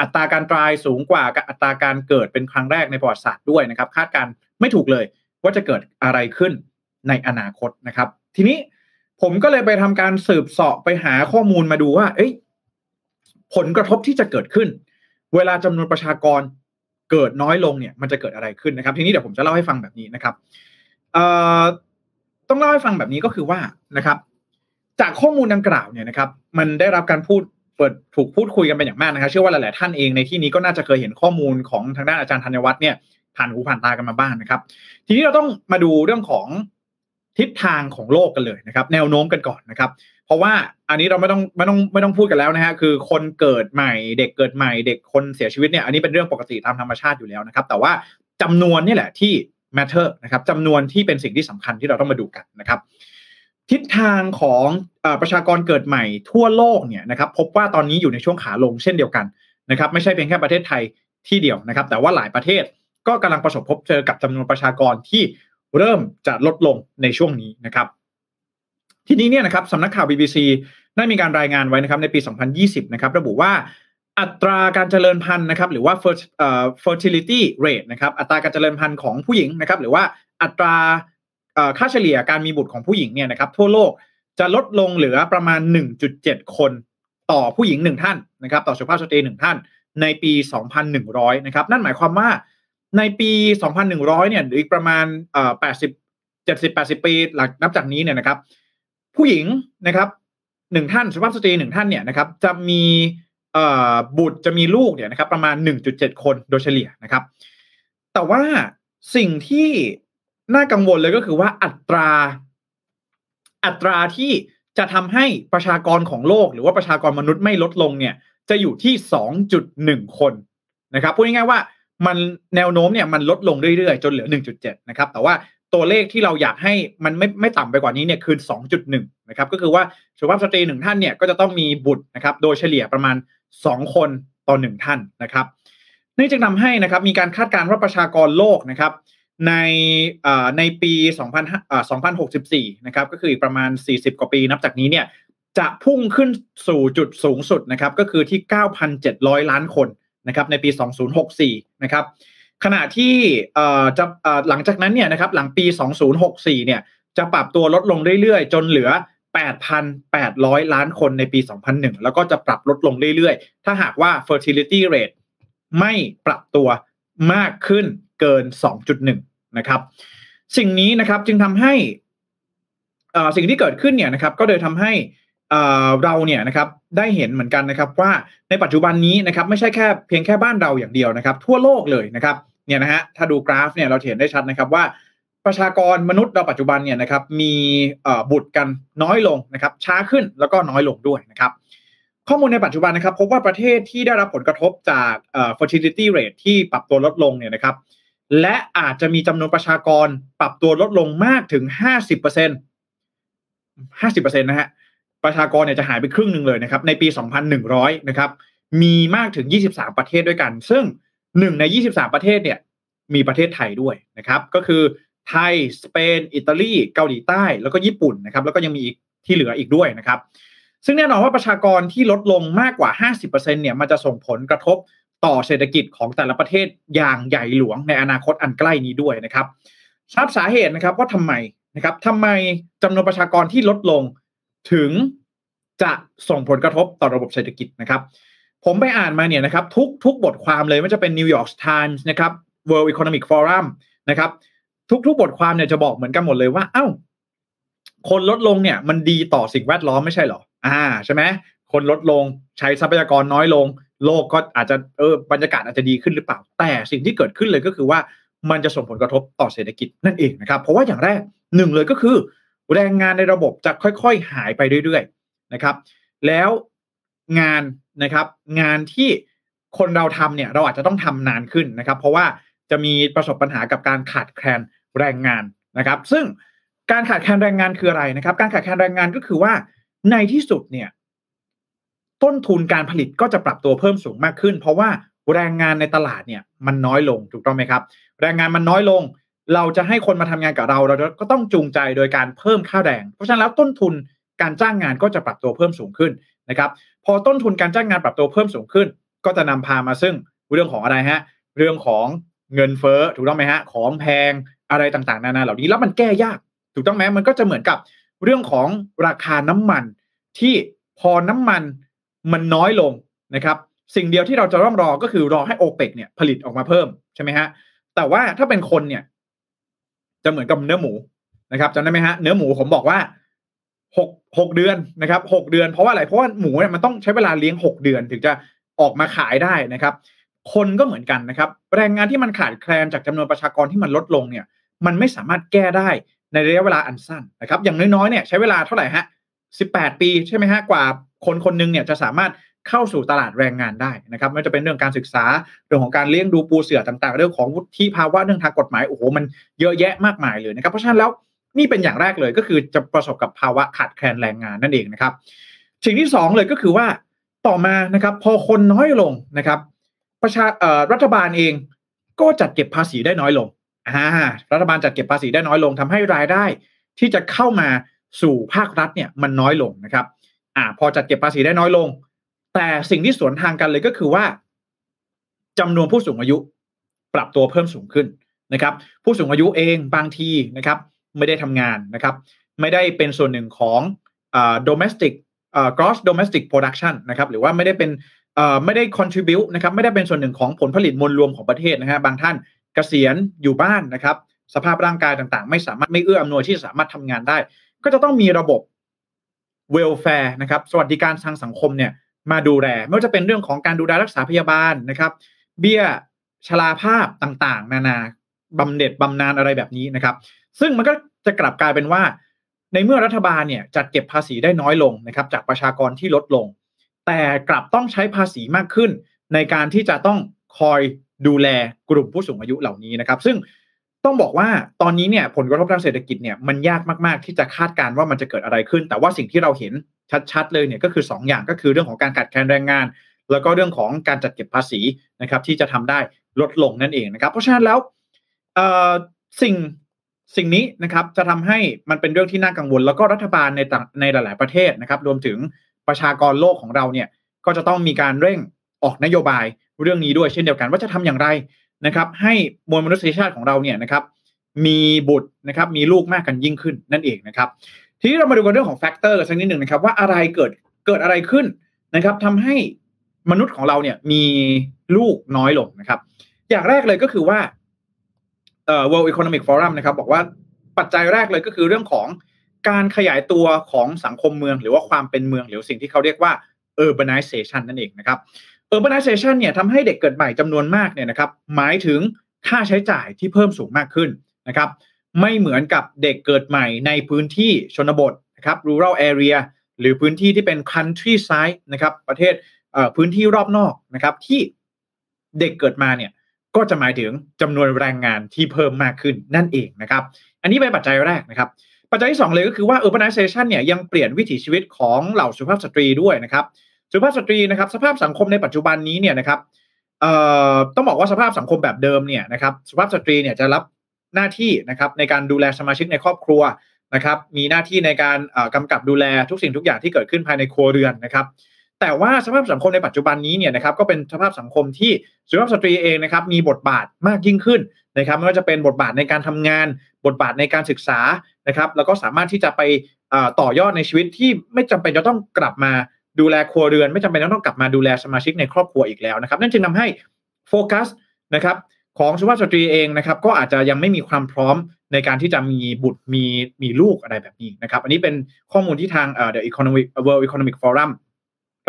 อัตราการตายสูงกว่าอัตราการเกิดเป็นครั้งแรกในประวัติศาสตร์ด้วยนะครับ คาดการไม่ถูกเลยว่าจะเกิดอะไรขึ้นในอนาคตนะครับ ทีนี้ผมก็เลยไปทำการสืบเสาะไปหาข้อมูลมาดูว่า เอ้ย ผลกระทบที่จะเกิดขึ้น เวลาจำนวนประชากรเกิดน้อยลงเนี่ย มันจะเกิดอะไรขึ้นนะครับ ทีนี้เดี๋ยวผมจะเล่าให้ฟังแบบนี้นะครับต้องเล่าให้ฟังแบบนี้ก็คือว่านะครับ จากข้อมูลดังกล่าวเนี่ยนะครับ มันได้รับการพูด เปิดถูกพูดคุยกันเป็นอย่างมากนะครับเชื่อว่าหลาย ๆ ท่านเองในที่นี้ก็น่าจะเคยเห็นข้อมูลของทางด้านอาจารย์ธัญวัฒน์เนี่ยผ่านหูผ่านตากันมาบ้างนะครับ ทีนี้เราต้องมาดูเรื่องของทิศทางของโลกกันเลยนะครับ แนวโน้มกันก่อนนะครับ เพราะว่าอันนี้เราไม่ต้องไม่ต้องไม่ต้องพูดกันแล้วนะฮะคือคนเกิดใหม่เด็กเกิดใหม่เด็กคนเสียชีวิตเนี่ยอันนี้เป็นเรื่องปกติตามธรรมชาติอยู่แล้วนะครับ แต่ว่าจำนวนนี่แหละที่ matter นะครับจำนวนที่เป็นสิ่งที่สำคัญที่เราต้องมาดูกันนะครับ ทิศทางของประชากรเกิดใหม่ทั่วโลกเนี่ยนะครับพบว่าตอนนี้อยู่ในช่วงขาลงเช่นเดียวกันนะครับไม่ใช่เพียงแค่ประเทศไทยที่เดียวนะครับ แต่ว่าหลายประเทศก็กำลังประสบพบเจอกับจำนวนประชากรที่เริ่มจะลดลงในช่วงนี้นะครับ ทีนี้เนี่ยนะครับสำนักข่าว BBC ได้มีการรายงานไว้นะครับในปี 2020 นะครับระบุว่าอัตราการเจริญพันธุ์นะครับหรือว่า fertility rate นะครับอัตราการเจริญพันธุ์ของผู้หญิงนะครับหรือว่าอัตรา ค่าเฉลี่ยการมีบุตรของผู้หญิงเนี่ยนะครับทั่วโลกจะลดลงเหลือประมาณ 1.7 คนต่อผู้หญิงหนึ่งท่านนะครับ ต่อสุภาพสตรีหนึ่งท่าน ในปี 2,100 นะครับ นั่นหมายความว่าในปี 2,100 เนี่ยหรืออีกประมาณเอ่อ80 70 80 ปีหลังนับจากนี้เนี่ยนะครับ ผู้หญิงนะครับหนึ่งท่านสุภาพสตรีหนึ่งท่านเนี่ยนะครับจะมีบุตรจะมีลูกเนี่ยนะครับ ประมาณ 1.7 คนโดยเฉลี่ยนะครับ แต่ว่าสิ่งที่ น่ากังวลเลยก็คือว่าอัตรา อัตราที่จะทำให้ประชากรของโลก หรือว่าประชากรมนุษย์ไม่ลดลงเนี่ย จะอยู่ที่ 2.1 คนนะครับพูดง่ายๆว่ามันแนวโน้มเนี่ยมันลดลงเรื่อยๆ จนเหลือ 1.7 นะครับ แต่ว่าตัวเลขที่เราอยากให้มันไม่ไม่ต่ำไปกว่านี้เนี่ยคือ 2.1 นะครับ ก็คือว่าสุภาพสตรีหนึ่งท่านเนี่ยก็จะต้องมีบุตรนะครับ โดยเฉลี่ยประมาณ 2 คนต่อ1ท่านนะครับนี่จึงทำให้นะครับมีการคาดการณ์ว่าประชากรโลกนะครับ ในในปี2064นะครับก็คืออีกประมาณ 40 กว่าปีนับจากนี้เนี่ยจะพุ่งขึ้นสู่จุดสูงสุดนะครับก็คือที่ 9,700 ล้านคนนะครับในปี 2064นะครับขณะที่จะหลังจากนั้นเนี่ยนะครับหลังปี 2064เนี่ยจะปรับตัวลดลงเรื่อยๆ จนเหลือ 8,800 ล้านคนในปี 2001 แล้วก็จะปรับลดลงเรื่อยๆ ถ้าหากว่า fertility rate ไม่ปรับตัวมากขึ้น เกิน 2.1 นะครับ สิ่งนี้นะครับจึงทำให้สิ่งที่เกิดขึ้นเนี่ยนะครับ ก็เลยทำให้เราเนี่ยนะครับได้เห็นเหมือนกันนะครับว่าในปัจจุบันนี้นะครับไม่ใช่แค่เพียงแค่บ้านเราอย่างเดียวนะครับ ทั่วโลกเลยนะครับเนี่ยนะฮะถ้าดูกราฟเนี่ยเราเห็นได้ชัดนะครับว่าประชากรมนุษย์เราปัจจุบันเนี่ยนะครับมีบุตรกันน้อยลงนะครับช้าขึ้นแล้วก็น้อยลงด้วยนะครับ ข้อมูลในปัจจุบันนะครับ พบว่าประเทศที่ได้รับผลกระทบจาก fertility rate ที่ปรับตัวลดลงเนี่ยนะครับ และอาจจะมีจำนวนประชากรปรับตัวลดลงมากถึง 50% 50%นะฮะ ประชากรเนี่ยจะหายไปครึ่งหนึ่งเลยนะครับ ในปี 2,100 นะครับ มีมากถึง 23 ประเทศด้วยกัน ซึ่งหนึ่งใน 23 ประเทศเนี่ย มีประเทศไทยด้วยนะครับ ก็คือไทย สเปน อิตาลี เกาหลีใต้ แล้วก็ญี่ปุ่นนะครับ แล้วก็ยังมีอีกที่เหลืออีกด้วยนะครับ ซึ่งแน่นอนว่าประชากรที่ลดลงมากกว่า 50%เนี่ย มันจะส่งผลกระทบ ต่อเศรษฐกิจของแต่ละประเทศอย่างใหญ่หลวงในอนาคตอันใกล้นี้ด้วยนะครับทราบสาเหตุนะครับว่าทำไมนะครับทำไมจำนวนประชากรที่ลดลงถึงจะส่งผลกระทบต่อระบบเศรษฐกิจนะครับ ผมไปอ่านมาเนี่ยนะครับ ทุกทุกบทความเลยไม่ว่าจะเป็น New York Times นะครับ World Economic Forum นะครับ ทุกทุกบทความเนี่ยจะบอกเหมือนกันหมดเลยว่า เอ้า คนลดลงเนี่ย มันดีต่อสิ่งแวดล้อมไม่ใช่หรอ อ่า ใช่ไหมคนลดลงใช้ทรัพยากรน้อยลง โลกก็อาจจะเออบรรยากาศอาจจะดีขึ้นหรือเปล่า แต่สิ่งที่เกิดขึ้นเลยก็คือว่ามันจะส่งผลกระทบต่อเศรษฐกิจนั่นเองนะครับ เพราะว่าอย่างแรกหนึ่งเลยก็คือ แรงงานในระบบจะค่อยๆหายไปเรื่อยๆนะครับ แล้วงานนะครับงานที่คนเราทำเนี่ยเราอาจจะต้องทำนานขึ้นนะครับ เพราะว่าจะมีประสบปัญหากับการขาดแคลนแรงงานนะครับ ซึ่งการขาดแคลนแรงงานคืออะไรนะครับ การขาดแคลนแรงงานก็คือว่าในที่สุดเนี่ย ต้นทุนการผลิตก็จะปรับตัวเพิ่มสูงมากขึ้น เพราะว่าแรงงานในตลาดเนี่ยมันน้อยลงถูกต้องไหมครับ แรงงานมันน้อยลง เราจะให้คนมาทำงานกับเรา เราก็ต้องจูงใจโดยการเพิ่มค่าแรง เพราะฉะนั้นแล้วต้นทุนการจ้างงานก็จะปรับตัวเพิ่มสูงขึ้นนะครับ พอต้นทุนการจ้างงานปรับตัวเพิ่มสูงขึ้น ก็จะนำพามาซึ่งเรื่องของอะไรฮะ เรื่องของเงินเฟ้อถูกต้องไหมฮะ ของแพงอะไรต่างๆ นานาเหล่านี้แล้วมันแก้ยากถูกต้องไหมมันก็จะเหมือนกับเรื่องของราคาน้ำมันที่พอน้ำมัน มันน้อยลงนะครับสิ่งเดียวที่เราจะต้องรอก็คือรอให้โอเปกเนี่ยผลิตออกมาเพิ่มใช่ไหมฮะแต่ว่าถ้าเป็นคนเนี่ย จะเหมือนกับเนื้อหมูนะครับจำได้ไหมฮะเนื้อหมูผมบอกว่าหกหกเดือนนะครับหกเดือนเพราะว่าอะไรเพราะว่าหมูเนี่ยมันต้องใช้เวลาเลี้ยงหกเดือนถึงจะออกมาขายได้นะครับ คนก็เหมือนกันนะครับ แรงงานที่มันขาดแคลนจากจำนวนประชากรที่มันลดลงเนี่ย มันไม่สามารถแก้ได้ในระยะเวลาอันสั้นนะครับ อย่างน้อยๆเนี่ยใช้เวลาเท่าไหร่ฮะสิบแปดปีใช่ไหมฮะกว่า คนคนนึงเนี่ยจะสามารถเข้าสู่ตลาดแรงงานได้นะครับไม่ว่าจะเป็นเรื่องการศึกษาเรื่องของการเลี้ยงดูปูเสือต่าง ๆ เรื่องของวุฒิภาวะเรื่องทางกฎหมายโอ้โหมันเยอะแยะมากมายเลยนะครับ เพราะฉะนั้นแล้วนี่เป็นอย่างแรกเลยก็คือจะประสบกับภาวะขาดแคลนแรงงานนั่นเองนะครับ สิ่งที่สองเลยก็คือว่าต่อมานะครับ พอคนน้อยลงนะครับ ประชาเอ่อรัฐบาลเองก็จัดเก็บภาษีได้น้อยลงอ่ารัฐบาลจัดเก็บภาษีได้น้อยลงทำให้รายได้ที่จะเข้ามาสู่ภาครัฐเนี่ยมันน้อยลงนะครับ อ่า พอจัดเก็บภาษีได้น้อยลง แต่สิ่งที่สวนทางกันเลยก็คือว่าจำนวนผู้สูงอายุปรับตัวเพิ่มสูงขึ้นนะครับ ผู้สูงอายุเองบางทีนะครับ ไม่ได้ทำงานนะครับ ไม่ได้เป็นส่วนหนึ่งของอ่ domestic gross domestic production นะครับ หรือว่าไม่ได้เป็นอ่ไม่ได้ contribute นะครับ ไม่ได้เป็นส่วนหนึ่งของผลผลิตมวลรวมของประเทศนะฮะบางท่านเกษียณอยู่บ้านนะครับ สภาพร่างกายต่างๆ ไม่สามารถไม่เอื้ออำนวยที่สามารถทำงานได้ ก็จะต้องมีระบบ welfare นะครับสวัสดิการทางสังคมเนี่ยมาดูแลไม่ว่าจะเป็นเรื่องของการดูแลรักษาพยาบาลนะครับ เบี้ยชราภาพต่างๆ นานาบำเหน็จบำนาญอะไรแบบนี้นะครับ ซึ่งมันก็จะกลับกลายเป็นว่า ในเมื่อรัฐบาลเนี่ยจัดเก็บภาษีได้น้อยลงนะครับ จากประชากรที่ลดลง แต่กลับต้องใช้ภาษีมากขึ้น ในการที่จะต้องคอยดูแลกลุ่มผู้สูงอายุเหล่านี้นะครับ ซึ่ง ต้องบอกว่าตอนนี้เนี่ยผลกระทบทางเศรษฐกิจเนี่ยมันยากมากๆ ที่จะคาดการณ์ว่ามันจะเกิดอะไรขึ้น แต่ว่าสิ่งที่เราเห็นชัดๆเลยเนี่ยก็คือ 2 อย่างก็คือเรื่องของการขาดแคลนแรงงาน แล้วก็เรื่องของการจัดเก็บภาษีนะครับที่จะทำได้ลดลงนั่นเองนะครับ เพราะฉะนั้นแล้วสิ่งสิ่งนี้นะครับจะทำให้มันเป็นเรื่องที่น่ากังวล แล้วก็รัฐบาลในต่างในหลาย ๆประเทศนะครับ รวมถึงประชากรโลกของเราเนี่ยก็จะต้องมีการเร่งออกนโยบายเรื่องนี้ด้วยเช่นเดียวกันว่าจะทำอย่างไร นะครับ ให้มวลมนุษยชาติของเราเนี่ยนะครับ มีบุตรนะครับ มีลูกมากกันยิ่งขึ้นนั่นเองนะครับ ทีนี้เรามาดูกันเรื่องของ factor สักนิดหนึ่งนะครับ ว่าอะไรเกิดเกิดอะไรขึ้นนะครับทำให้มนุษย์ของเราเนี่ยมีลูกน้อยลงนะครับ อย่างแรกเลยก็คือว่าเอ่อ World Economic Forum นะครับ บอกว่าปัจจัยแรกเลยก็คือเรื่องของการขยายตัวของสังคมเมือง หรือว่าความเป็นเมืองหรือสิ่งที่เขาเรียกว่า urbanization นั่นเองนะครับ urbanization เนี่ยทำให้เด็กเกิดใหม่จำนวนมากเนี่ยนะครับหมายถึงค่าใช้จ่ายที่เพิ่มสูงมากขึ้นนะครับไม่เหมือนกับเด็กเกิดใหม่ในพื้นที่ชนบทนะครับ rural area หรือพื้นที่ที่เป็น countryside นะครับประเทศพื้นที่รอบนอกนะครับที่เด็กเกิดมาเนี่ยก็จะหมายถึงจำนวนแรงงานที่เพิ่มมากขึ้นนั่นเองนะครับ อันนี้เป็นปัจจัยแรกนะครับ ปัจจัยที่ 2 เลยก็คือว่า urbanization เนี่ยยังเปลี่ยนวิถีชีวิตของเหล่าสุภาพสตรีด้วยนะครับ สุภาพสตรีนะครับ สภาพสังคมในปัจจุบันนี้เนี่ยนะครับเอ่อต้องบอกว่าสภาพสังคมแบบเดิมเนี่ยนะครับ สุภาพสตรีเนี่ยจะรับหน้าที่นะครับในการดูแลสมาชิกในครอบครัวนะครับ มีหน้าที่ในการกำกับดูแลทุกสิ่งทุกอย่างที่เกิดขึ้นภายในครัวเรือนนะครับ แต่ว่าสภาพสังคมในปัจจุบันนี้เนี่ยนะครับ ก็เป็นสภาพสังคมที่สุภาพสตรีเองนะครับ มีบทบาทมากยิ่งขึ้นนะครับไม่ว่าจะเป็นบทบาทในการทำงาน บทบาทในการศึกษานะครับ แล้วก็สามารถที่จะไปต่อยอดในชีวิตที่ไม่จำเป็นจะต้องกลับมา ดูแลครัวเรือนไม่จำเป็นต้องกลับมาดูแลสมาชิกในครอบครัวอีกแล้วนะครับ นั่นจึงทำให้โฟกัสนะครับของสุภาพสตรีเองนะครับก็อาจจะยังไม่มีความพร้อมในการที่จะมีบุตรมีมีลูกอะไรแบบนี้นะครับ อันนี้เป็นข้อมูลที่ทางเอ่อ The Economic World Economic Forum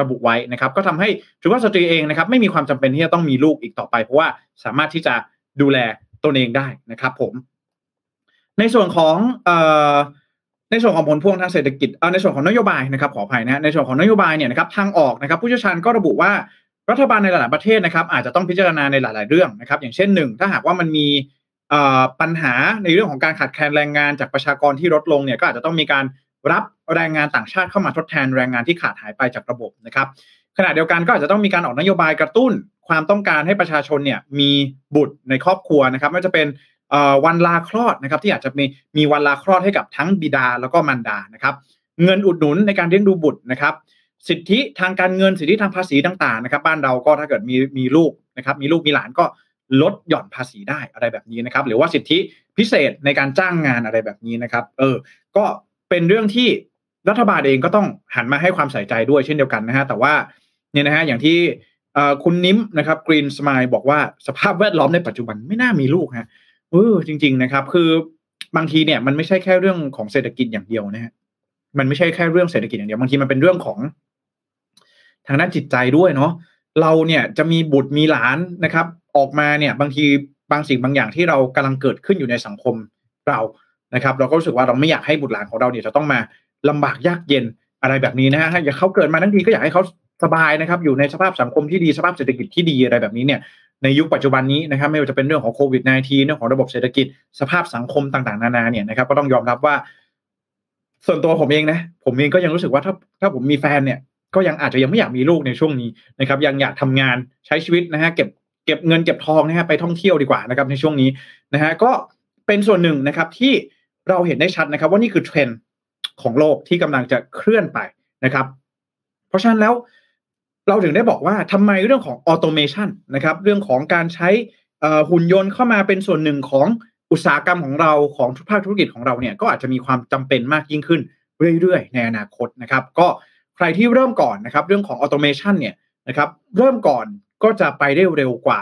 ระบุไว้นะครับ ก็ทำให้สุภาพสตรีเองนะครับ ไม่มีความจำเป็นที่จะต้องมีลูกอีกต่อไป เพราะว่าสามารถที่จะดูแลตนเองได้นะครับ ผม ในส่วนของเอ่อ ในส่วนของผลพวงทางเศรษฐกิจเออในส่วนของนโยบายนะครับขออภัยนะในส่วนของนโยบายเนี่ยนะครับทางออกนะครับผู้เชี่ยวชาญก็ระบุว่ารัฐบาลในหลายประเทศนะครับ อาจจะต้องพิจารณาในหลาย ๆ เรื่องนะครับ อย่างเช่นหนึ่งถ้าหากว่ามันมีปัญหาในเรื่องของการขาดแคลนแรงงานจากประชากรที่ลดลงเนี่ยก็อาจจะต้องมีการรับแรงงานต่างชาติเข้ามาทดแทนแรงงานที่ขาดหายไปจากระบบนะครับขณะเดียวกันก็อาจจะต้องมีการออกนโยบายกระตุ้นความต้องการให้ประชาชนเนี่ยมีบุตรในครอบครัวนะครับไม่ว่าจะเป็น วันลาคลอดนะครับที่อาจจะมีมีวันลาคลอดให้กับทั้งบิดาแล้วก็มารดานะครับ เงินอุดหนุนในการเลี้ยงดูบุตรนะครับ สิทธิทางการเงินสิทธิทางภาษีต่างๆนะครับ บ้านเราก็ถ้าเกิดมีมีลูกนะครับ มีลูกมีหลานก็ลดหย่อนภาษีได้อะไรแบบนี้นะครับ หรือว่าสิทธิพิเศษในการจ้างงานอะไรแบบนี้นะครับ เออ ก็เป็นเรื่องที่รัฐบาลเองก็ต้องหันมาให้ความใส่ใจด้วยเช่นเดียวกันนะฮะแต่ว่าเนี่ยนะฮะอย่างที่คุณนิ้มนะครับกรีนสมายบอกว่าสภาพแวดล้อมในปัจจุบันไม่น่ามีลูกฮะ เออจริง ๆ นะครับ คือบางทีเนี่ยมันไม่ใช่แค่เรื่องของเศรษฐกิจอย่างเดียวนะฮะมันไม่ใช่แค่เรื่องเศรษฐกิจอย่างเดียวบางทีมันเป็นเรื่องของ ทางด้านจิตใจด้วยเนาะเราเนี่ยจะมีบุตรมีหลานนะครับ ออกมาเนี่ย บางทีบางสิ่งบางอย่างที่เรากำลังเกิดขึ้นอยู่ในสังคมเรานะครับ เราก็รู้สึกว่าเราไม่อยากให้บุตรหลานของเราเนี่ยจะต้องมาลำบากยากเย็นอะไรแบบนี้นะฮะอยากเขาเกิดมาทั้งทีก็อยากให้เขาสบายนะครับ อยู่ในสภาพสังคมที่ดีสภาพเศรษฐกิจที่ดีอะไรแบบนี้เนี่ย ในยุคปัจจุบันนี้นะครับไม่ว่าจะเป็นเรื่องของโควิด -19 เรื่องของระบบเศรษฐกิจสภาพสังคมต่างๆ นานาเนี่ยนะครับก็ต้องยอมรับว่า ส่วนตัวผมเองนะผมเองก็ยังรู้สึกว่าถ้าถ้าผมมีแฟนเนี่ย ก็ยังอาจจะยังไม่อยากมีลูกในช่วงนี้นะครับยังอยากทำงานใช้ชีวิตนะฮะเก็บเก็บเงินเก็บทองนะฮะไปท่องเที่ยวดีกว่านะครับในช่วงนี้นะฮะก็เป็นส่วนหนึ่งนะครับที่เราเห็นได้ชัดนะครับ ว่านี่คือเทรนด์ของโลกที่กำลังจะเคลื่อนไปนะครับ เพราะฉะนั้นแล้ว เราถึงได้บอกว่าทำไมเรื่องของ automation นะครับ เรื่องของการใช้หุ่นยนต์เข้ามาเป็นส่วนหนึ่งของอุตสาหกรรมของเราของทุกภาคธุรกิจของเราเนี่ยก็อาจจะมีความจำเป็นมากยิ่งขึ้นเรื่อยๆ ในอนาคตนะครับ ก็ใครที่เริ่มก่อนนะครับ เรื่องของ automation เนี่ยนะครับเริ่มก่อนก็จะไปได้เร็วกว่า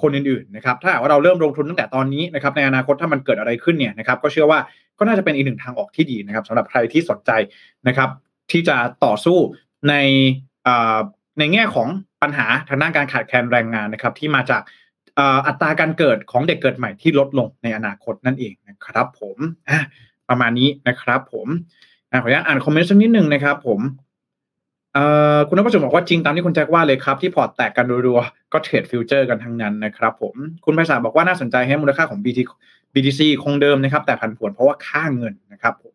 คนอื่นๆนะครับถ้าว่าเราเริ่มลงทุนตั้งแต่ตอนนี้นะครับในอนาคตถ้ามันเกิดอะไรขึ้นเนี่ยนะครับก็เชื่อว่าก็น่าจะเป็นอีกหนึ่งทางออกที่ดีนะครับสำหรับใครที่สนใจนะครับที่จะต่อสู้ใน ในแง่ของปัญหาทางด้านการขาดแคลนแรงงานนะครับ ที่มาจากอัตราการเกิดของเด็กเกิดใหม่ที่ลดลงในอนาคตนั่นเองนะครับ ผมประมาณนี้นะครับผมขออนุญาตอ่านคอมเมนต์สักนิดหนึ่งนะครับ ผมคุณนพจน์บอกว่าจริงตามที่คุณแจ็คว่าเลยครับ ที่พอร์ตแตกกันรัวๆก็เทรดฟิวเจอร์กันทั้งนั้นนะครับ ผมคุณไพศาลบอกว่าน่าสนใจให้มูลค่าของ BT BTC คงเดิมนะครับ แต่ผันผวนเพราะว่าค่าเงินนะครับ ผม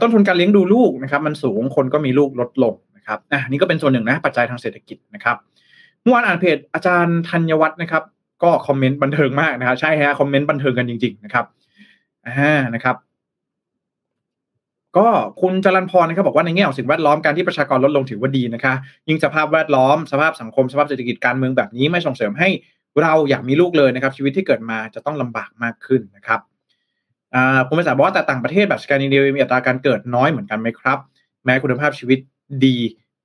ต้นทุนการเลี้ยงดูลูกนะครับ มันสูงคนก็มีลูกลดลง นะครับอะนี่ก็เป็นส่วนหนึ่งนะปัจจัยทางเศรษฐกิจนะครับเมื่อวานอ่านเพจอาจารย์ธัญวัฒน์นะครับ ก็คอมเมนต์บันเทิงมากนะครับใช่ฮะคอมเมนต์บันเทิงกันจริง ๆ นะครับอ่านะครับ ก็คุณจรันพรนะครับบอกว่าในแง่ของสิ่งแวดล้อมการที่ประชากรลดลงถือว่าดีนะคะ ยิ่งสภาพแวดล้อมสภาพสังคมสภาพเศรษฐกิจการเมืองแบบนี้ไม่ส่งเสริมให้เราอยากมีลูกเลยนะครับ ชีวิตที่เกิดมาจะต้องลำบากมากขึ้นนะครับคุณภาษาบอกว่าแต่ต่างประเทศแบบสแกนดิเนเวียมีอัตราการเกิดน้อยเหมือนกันไหมครับ แม้คุณภาพชีวิต ดี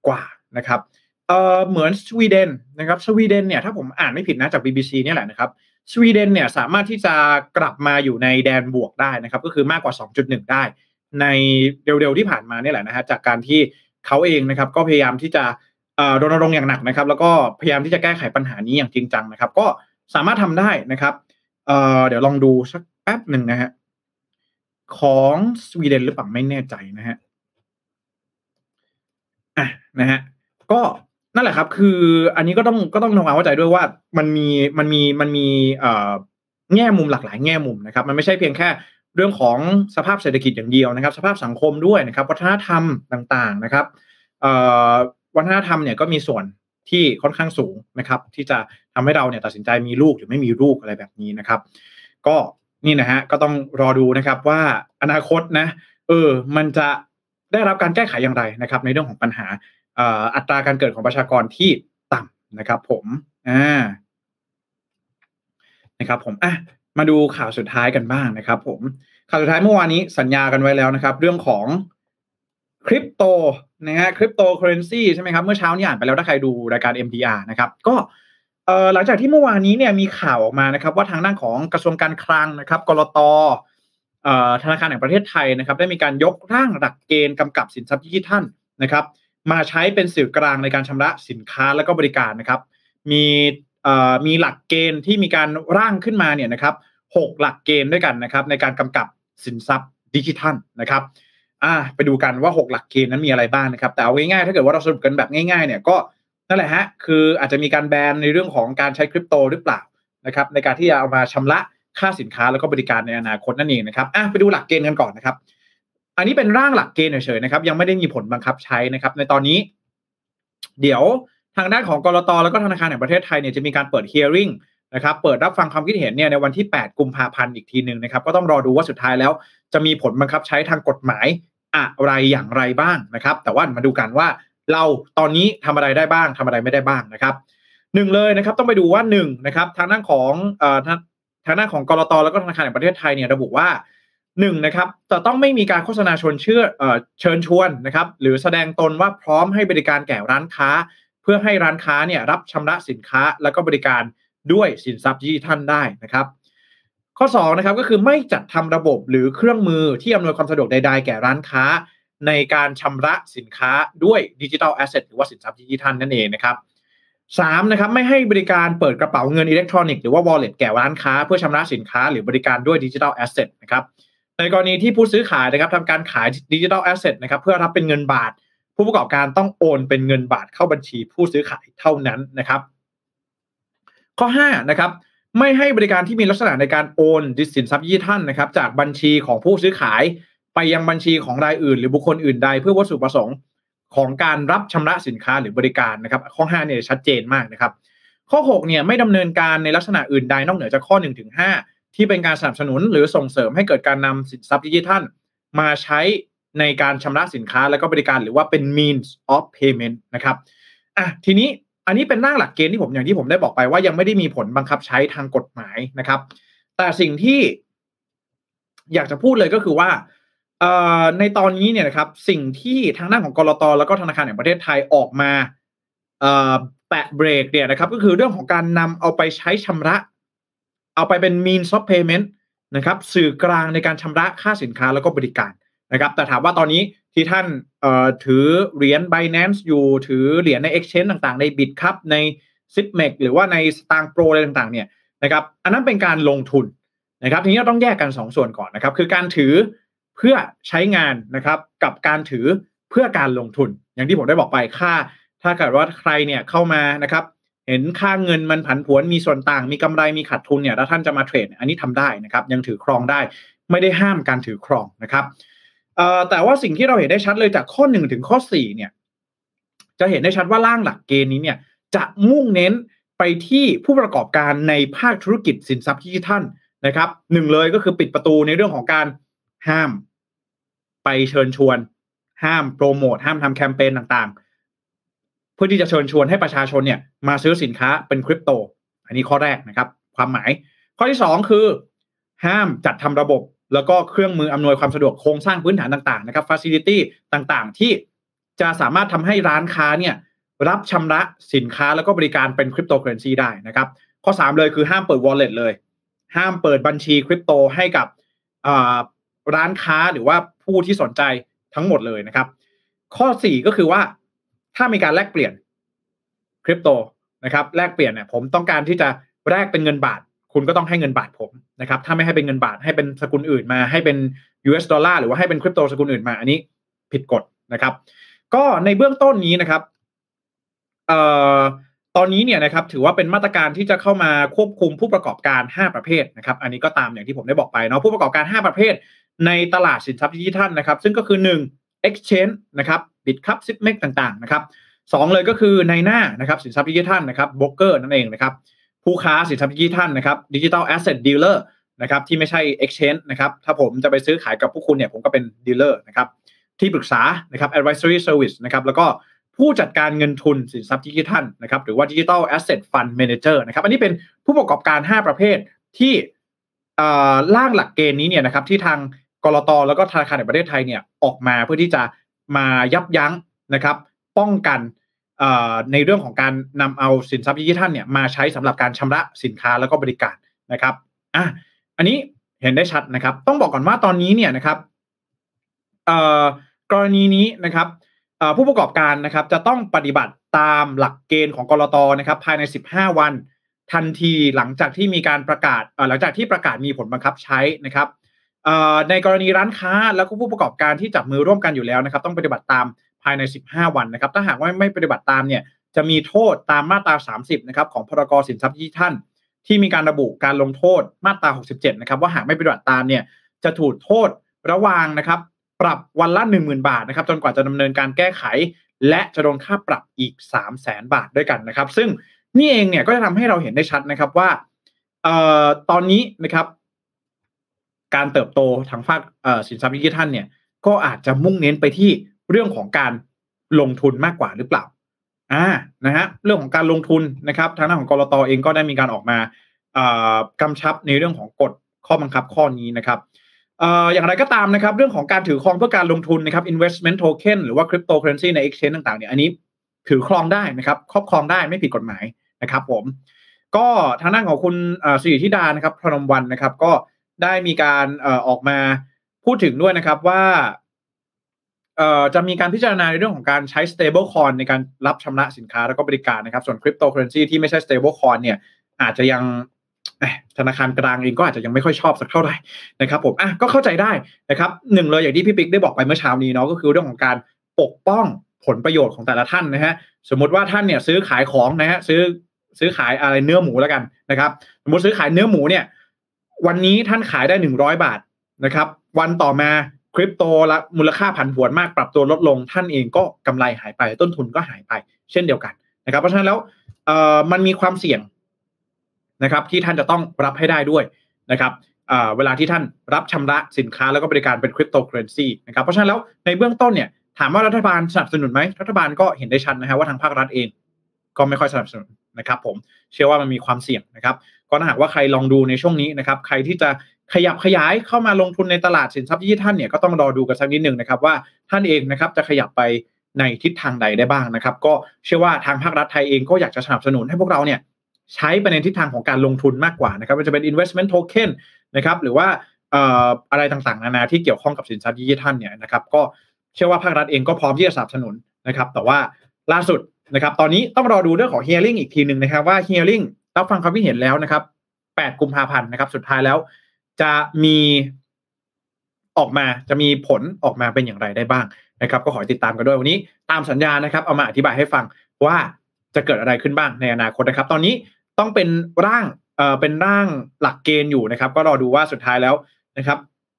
กว่านะครับเอ่อเหมือนสวีเดนนะครับสวีเดนเนี่ยถ้าผมอ่านไม่ผิดนะจาก BBC เนี่ยแหละนะครับสวีเดนเนี่ยสามารถที่จะกลับมาอยู่ในแดนบวกได้นะครับ ก็คือมากกว่า 2.1 ได้ ในเร็วๆที่ผ่านมาเนี่ยแหละนะฮะจากการที่เขาเองนะครับ ก็พยายามที่จะรณรงค์อย่างหนักนะครับ แล้วก็พยายามที่จะแก้ไขปัญหานี้อย่างจริงจังนะครับ ก็สามารถทำได้นะครับเเดี๋ยวลองดูสักแป๊บหนึ่งนะฮะของสวีเดนหรือเปล่าไม่แน่ใจนะฮะ อะนะฮะก็นั่นแหละครับ คืออันนี้ก็ต้องก็ต้องทำความเข้าใจด้วยว่ามันมีมันมีมันมีเอ่อแง่มุมหลากหลายแง่มุมนะครับ มันไม่ใช่เพียงแค่เรื่องของสภาพเศรษฐกิจอย่างเดียวนะครับ สภาพสังคมด้วยนะครับ วัฒนธรรมต่างๆนะครับเอ่อวัฒนธรรมเนี่ยก็มีส่วนที่ค่อนข้างสูงนะครับ ที่จะทำให้เราเนี่ยตัดสินใจมีลูกหรือไม่มีลูกอะไรแบบนี้นะครับ ก็นี่นะฮะก็ต้องรอดูนะครับว่าอนาคตนะ เออ มันจะ ได้รับการแก้ไขอย่างไรนะครับ ในเรื่องของปัญหาอัตราการเกิดของประชากรที่ต่ำนะครับ ผมอ่านะครับผมอะมาดูข่าวสุดท้ายกันบ้างนะครับ ผมข่าวสุดท้ายเมื่อวานนี้สัญญากันไว้แล้วนะครับ เรื่องของคริปโตนะฮะคริปโตเคอเรนซีใช่ไหมครับ เมื่อเช้านี้อ่านไปแล้วถ้าใครดูรายการ MDR นะครับ ก็หลังจากที่เมื่อวานนี้เนี่ยมีข่าวออกมานะครับ ว่าทางด้านของกระทรวงการคลังนะครับกรต ธนาคารแห่งประเทศไทยนะครับ ได้มีการยกร่างหลักเกณฑ์กำกับสินทรัพย์ดิจิทัลนะครับ มาใช้เป็นสื่อกลางในการชำระสินค้าและก็บริการนะครับ มีมีหลักเกณฑ์ที่มีการร่างขึ้นมาเนี่ยนะครับหกหลักเกณฑ์ด้วยกันนะครับ ในการกำกับสินทรัพย์ดิจิทัลนะครับอ่าไปดูกันว่า 6 หลักเกณฑ์นั้นมีอะไรบ้างนะครับ แต่เอาง่ายๆถ้าเกิดว่าเราสรุปกันแบบง่ายๆ เนี่ยก็นั่นแหละฮะคืออาจจะมีการแบนในเรื่องของการใช้คริปโตหรือเปล่านะครับ ในการที่จะเอามาชำระ ค่าสินค้าแล้วก็บริการในอนาคตนั่นเองนะครับอะไปดูหลักเกณฑ์กันก่อนนะครับ อันนี้เป็นร่างหลักเกณฑ์เฉยๆนะครับ ยังไม่ได้มีผลบังคับใช้นะครับ ในตอนนี้ เดี๋ยวทางด้านของกรตแล้วก็ธนาคารแห่งประเทศไทยเนี่ยจะมีการเปิด hearing นะครับเปิดรับฟังความคิดเห็นเนี่ยในวันที่ 8 กุมภาพันธ์อีกทีหนึ่งนะครับ ก็ต้องรอดูว่าสุดท้ายแล้ว จะมีผลบังคับใช้ทางกฎหมายอะไรอย่างไรบ้างนะครับ แต่ว่ามาดูกันว่าเราตอนนี้ทำอะไรได้บ้างทำอะไรไม่ได้บ้างนะครับหนึ่งเลยนะครับต้องไปดูว่าหนึ่งนะครับทางด้านของ ทางด้านของกรตแล้วก็ธนาคารแห่งประเทศไทยเนี่ยระบุว่าหนึ่งนะครับจะต้องไม่มีการโฆษณาชวนเชื่อเอ่อเชิญชวนนะครับ หรือแสดงตนว่าพร้อมให้บริการแก่ร้านค้า เพื่อให้ร้านค้าเนี่ยรับชำระสินค้าแล้วก็บริการด้วยสินทรัพย์ดิจิทัลได้นะครับ ข้อ2นะครับก็คือไม่จัดทำระบบหรือเครื่องมือที่อำนวยความสะดวกใด ๆ แก่ร้านค้า ในการชำระสินค้าด้วยดิจิทัลแอสเซทหรือว่าสินทรัพย์ดิจิทัลนั่นเองนะครับ สามนะครับไม่ให้บริการเปิดกระเป๋าเงินอิเล็กทรอนิกส์หรือว่า wallet แก่ร้านค้า เพื่อชำระสินค้าหรือบริการด้วย digital asset นะครับในกรณีที่ผู้ซื้อขายนะครับทำการขาย digital asset นะครับเพื่อรับเป็นเงินบาท ผู้ประกอบการต้องโอนเป็นเงินบาทเข้าบัญชีผู้ซื้อขายเท่านั้นนะครับ ข้อ5นะครับไม่ให้บริการที่มีลักษณะในการโอนดิสินทรัพย์ดิจิทัลนะครับจากบัญชีของผู้ซื้อขายไปยังบัญชีของรายอื่น หรือบุคคลอื่นใดเพื่อวัตถุประสงค์ ของการรับชำระสินค้าหรือบริการนะครับ ข้อ5เนี่ยชัดเจนมากนะครับ ข้อ6เนี่ยไม่ดำเนินการในลักษณะอื่นใดนอกเหนือจากข้อ1ถึง5ที่เป็นการสนับสนุนหรือส่งเสริมให้เกิดการนำสินทรัพย์ดิจิทัล มาใช้ในการชำระสินค้าและก็บริการหรือว่าเป็น means of payment นะครับอะทีนี้อันนี้เป็นร่างหลักเกณฑ์ที่ผมอย่างที่ผมได้บอกไปว่ายังไม่ได้มีผลบังคับใช้ทางกฎหมายนะครับ แต่สิ่งที่อยากจะพูดเลยก็คือว่า ในตอนนี้เนี่ยนะครับสิ่งที่ทางด้านของกรตแล้วก็ธนาคารแห่งประเทศไทยออกมาแปะเบรกเนี่ยนะครับ ก็คือเรื่องของการนำเอาไปใช้ชำระ เอาไปเป็น means of payment นะครับ สื่อกลางในการชำระค่าสินค้าแล้วก็บริการนะครับ แต่ถามว่าตอนนี้ที่ท่านถือเหรียญ Binance อยู่ถือเหรียญใน Exchange ต่างๆ ใน b i t ครับใน s i p m e x หรือว่าใน Stang Pro อะไรต่างๆเนี่ยนะครับ อันนั้นเป็นการลงทุนนะครับ ทีนี้เราต้องแยกกัน 2 ส่วนก่อนนะครับ คือการถือ เพื่อใช้งานนะครับกับการถือเพื่อการลงทุน อย่างที่ผมได้บอกไปค่า ถ้าเกิดว่าใครเนี่ยเข้ามานะครับเห็นค่าเงินมันผันผวนมีส่วนต่าง มีกำไรมีขาดทุนเนี่ยแล้วท่านจะมาเทรดอันนี้ทำได้นะครับยังถือครองได้ ไม่ได้ห้ามการถือครองนะครับแต่ว่าสิ่งที่เราเห็นได้ชัดเลยจากข้อหนึ่งถึงข้อสี่เนี่ยจะเห็นได้ชัดว่าร่างหลักเกณฑ์นี้เนี่ยจะมุ่งเน้นไปที่ผู้ประกอบการในภาคธุรกิจสินทรัพย์ดิจิทัลนะครับหนึ่งเลยก็คือปิดประตูในเรื่องของการห้าม ไปเชิญชวน ห้ามโปรโมทห้ามทำแคมเปญต่างๆ เพื่อที่จะเชิญชวนให้ประชาชนเนี่ยมาซื้อสินค้าเป็นคริปโต อันนี้ข้อแรกนะครับ ความหมาย ข้อที่สองคือ ห้ามจัดทำระบบ แล้วก็เครื่องมืออำนวยความสะดวกโครงสร้างพื้นฐานต่างๆนะครับฟ a ซิลิตี้ต่างๆ ที่จะสามารถทำให้ร้านค้าเนี่ยรับชำระสินค้าแล้วก็บริการเป็นคริปโตเคอเรนซีได้นะครับ ข้อ 3 เลยคือห้ามเปิด wallet เลย ห้ามเปิดบัญชีคริปโตให้กับร้านค้าหรือว่า ผู้ที่สนใจทั้งหมดเลยนะครับ ข้อ4ก็คือว่าถ้ามีการแลกเปลี่ยนคริปโตนะครับแลกเปลี่ยนเนี่ยผมต้องการที่จะแลกเป็นเงินบาท คุณก็ต้องให้เงินบาทผมนะครับถ้าไม่ให้เป็นเงินบาทให้เป็นสกุลอื่นมาให้เป็น US ดอลลาร์หรือว่าให้เป็นคริปโตสกุลอื่นมา อันนี้ผิดกฎนะครับ ก็ในเบื้องต้นนี้นะครับเอ่อตอนนี้เนี่ยนะครับถือว่าเป็นมาตรการที่จะเข้ามาควบคุมผู้ประกอบการ 5 ประเภทนะครับ อันนี้ก็ตามอย่างที่ผมได้บอกไปเนาะผู้ประกอบการ 5 ประเภท ในตลาดสินทรัพย์ดิจิทัลนะครับ ซึ่งก็คือ 1 exchange นะครับ Bitkub Zipmex ต่างๆนะครับสองเลยก็คือนายหน้านะครับสินทรัพย์ดิจิทัลนะครับโบรกเกอร์นั่นเองนะครับผู้ค้าสินทรัพย์ดิจิทัลนะครับ digital asset dealerนะครับที่ไม่ใช่ Exchange นะครับถ้าผมจะไปซื้อขายกับพวกคุณเนี่ยผมก็เป็น dealer นะครับที่ปรึกษานะครับ advisory service นะครับแล้วก็ผู้จัดการเงินทุนสินทรัพย์ดิจิทัลนะครับหรือว่า digital asset fund manager นะครับอันนี้เป็นผู้ประกอบการ 5 ประเภทที่ร่างหลักเกณฑ์นี้เนี่ยนะครับที่ทาง ก.ล.ต.แล้วก็ธนาคารแห่งประเทศไทยเนี่ยออกมาเพื่อที่จะมายับยั้งนะครับ ป้องกันในเรื่องของการนำเอาสินทรัพย์ดิจิทัลเนี่ยมาใช้สำหรับการชำระสินค้าแล้วก็บริการนะครับอะอันนี้เห็นได้ชัดนะครับ ต้องบอกก่อนว่าตอนนี้เนี่ยนะครับกรณีนี้นะครับผู้ประกอบการนะครับจะต้องปฏิบัติตามหลักเกณฑ์ของกรตนะครับ ภายใน 15 วันทันทีหลังจากที่มีการประกาศหลังจากที่ประกาศมีผลบังคับใช้นะครับ ในกรณีร้านค้าแล้วก็ผู้ประกอบการที่จับมือร่วมกันอยู่แล้วนะครับ ต้องปฏิบัติตามภายใน 15 วันนะครับ ถ้าหากว่าไม่ปฏิบัติตามเนี่ยจะมีโทษตามมาตรา 30 นะครับของพรกสินทรัพย์ดิจิทัลที่มีการระบุการลงโทษมาตรา 67 นะครับ ว่าหากไม่ปฏิบัติตามเนี่ยจะถูกโทษระวางนะครับ ปรับวันละ 10,000 บาทนะครับ จนกว่าจะดำเนินการแก้ไข และจะโดนค่าปรับอีก 3 0 0 0 0 0บาทด้วยกันนะครับ ซึ่งนี่เองเนี่ยก็จะทำให้เราเห็นได้ชัดนะครับว่าออตอนนี้นะครับ การเติบโตทางภาคสินทรัพย์ดิจิทัลเนี่ยก็อาจจะมุ่งเน้นไปที่เรื่องของการลงทุนมากกว่าหรือเปล่าอ่านะฮะเรื่องของการลงทุนนะครับทางด้านของกรตเองก็ได้มีการออกมากำชับในเรื่องของกฎข้อบังคับข้อนี้นะครับอย่างไรก็ตามนะครับ เรื่องของการถือครองเพื่อการลงทุนนะครับ investment token หรือว่า cryptocurrency ใน exchange ต่างๆเนี่ยอันนี้ถือครองได้นะครับ ครอบครองได้ไม่ผิดกฎหมายนะครับ ผม ก็ทางด้านของคุณสิริธิดานะครับพนมวันนะครับ ก็ ได้มีการออกมาพูดถึงด้วยนะครับว่าเอ่อจะมีการพิจารณาในเรื่องของการใช้ stable coin ในการรับชำระสินค้าแล้วก็บริการนะครับ ส่วน cryptocurrency ที่ไม่ใช่ stable coin เนี่ย อาจจะยังธนาคารกลางเองก็อาจจะยังไม่ค่อยชอบสักเท่าไหร่นะครับผมอะก็เข้าใจได้นะครับหนึ่งเลยอย่างที่พี่ปิ๊กได้บอกไปเมื่อเช้านี้เนาะก็คือเรื่องของการปกป้องผลประโยชน์ของแต่ละท่านนะฮะสมมติว่าท่านเนี่ยซื้อขายของนะฮะซื้อซื้อขายอะไรเนื้อหมูแล้วกันนะครับ สมมติซื้อขายเนื้อหมูเนี่ย วันนี้ท่านขายได้หนึ่งร้อยบาทนะครับ วันต่อมาคริปโตละมูลค่าผันผวนมากปรับตัวลดลง ท่านเองก็กำไรหายไป ต้นทุนก็หายไป เช่นเดียวกันนะครับ เพราะฉะนั้นแล้วเอ่อมันมีความเสี่ยงนะครับ ที่ท่านจะต้องรับให้ได้ด้วยนะครับเวลาที่ท่านรับชำระสินค้าแล้วก็บริการเป็นคริปโตเคอเรนซีนะครับเพราะฉะนั้นแล้วในเบื้องต้นเนี่ยถามว่ารัฐบาลสนับสนุนไหมรัฐบาลก็เห็นได้ชัดนะฮะว่าทางภาครัฐเอง ก็ไม่ค่อยสนับสนุน นะครับผมเชื่อว่ามันมีความเสี่ยงนะครับก็ถ้าหากว่าใครลองดูในช่วงนี้นะครับใครที่จะขยับขยายเข้ามาลงทุนในตลาดสินทรัพย์ดิจิทัลเนี่ยก็ต้องรอดูกันสักนิดหนึ่งนะครับว่าท่านเองนะครับจะขยับไปในทิศทางใดได้บ้างนะครับ ก็เชื่อว่าทางภาครัฐไทยเองก็อยากจะสนับสนุนให้พวกเราเนี่ยใช้ไปในทิศทางของการลงทุนมากกว่านะครับมันจะเป็น investment token นะครับหรือว่าอะไรต่างๆนานาที่เกี่ยวข้องกับสินทรัพย์ดิจิทัลเนี่ยนะครับก็เชื่อว่าภาครัฐเองก็พร้อมที่จะสนับสนุนนะครับ แต่ว่าล่าสุด นะครับ ตอนนี้ต้องรอดูเรื่องของ hearing อีกทีหนึ่งนะครับว่า hearing รับฟังความคิดเห็นแล้วนะครับ8กุมภาพันธ์นะครับ สุดท้ายแล้ว จะมีออกมาจะมีผลออกมาเป็นอย่างไรได้บ้างนะครับ ก็ขอติดตามกันด้วยวันนี้ ตามสัญญานะครับ เอามาอธิบายให้ฟังว่าจะเกิดอะไรขึ้นบ้างในอนาคตนะครับ ตอนนี้ต้องเป็นร่างเอ่อเป็นร่างหลักเกณฑ์อยู่นะครับ ก็รอดูว่าสุดท้ายแล้วนะครับ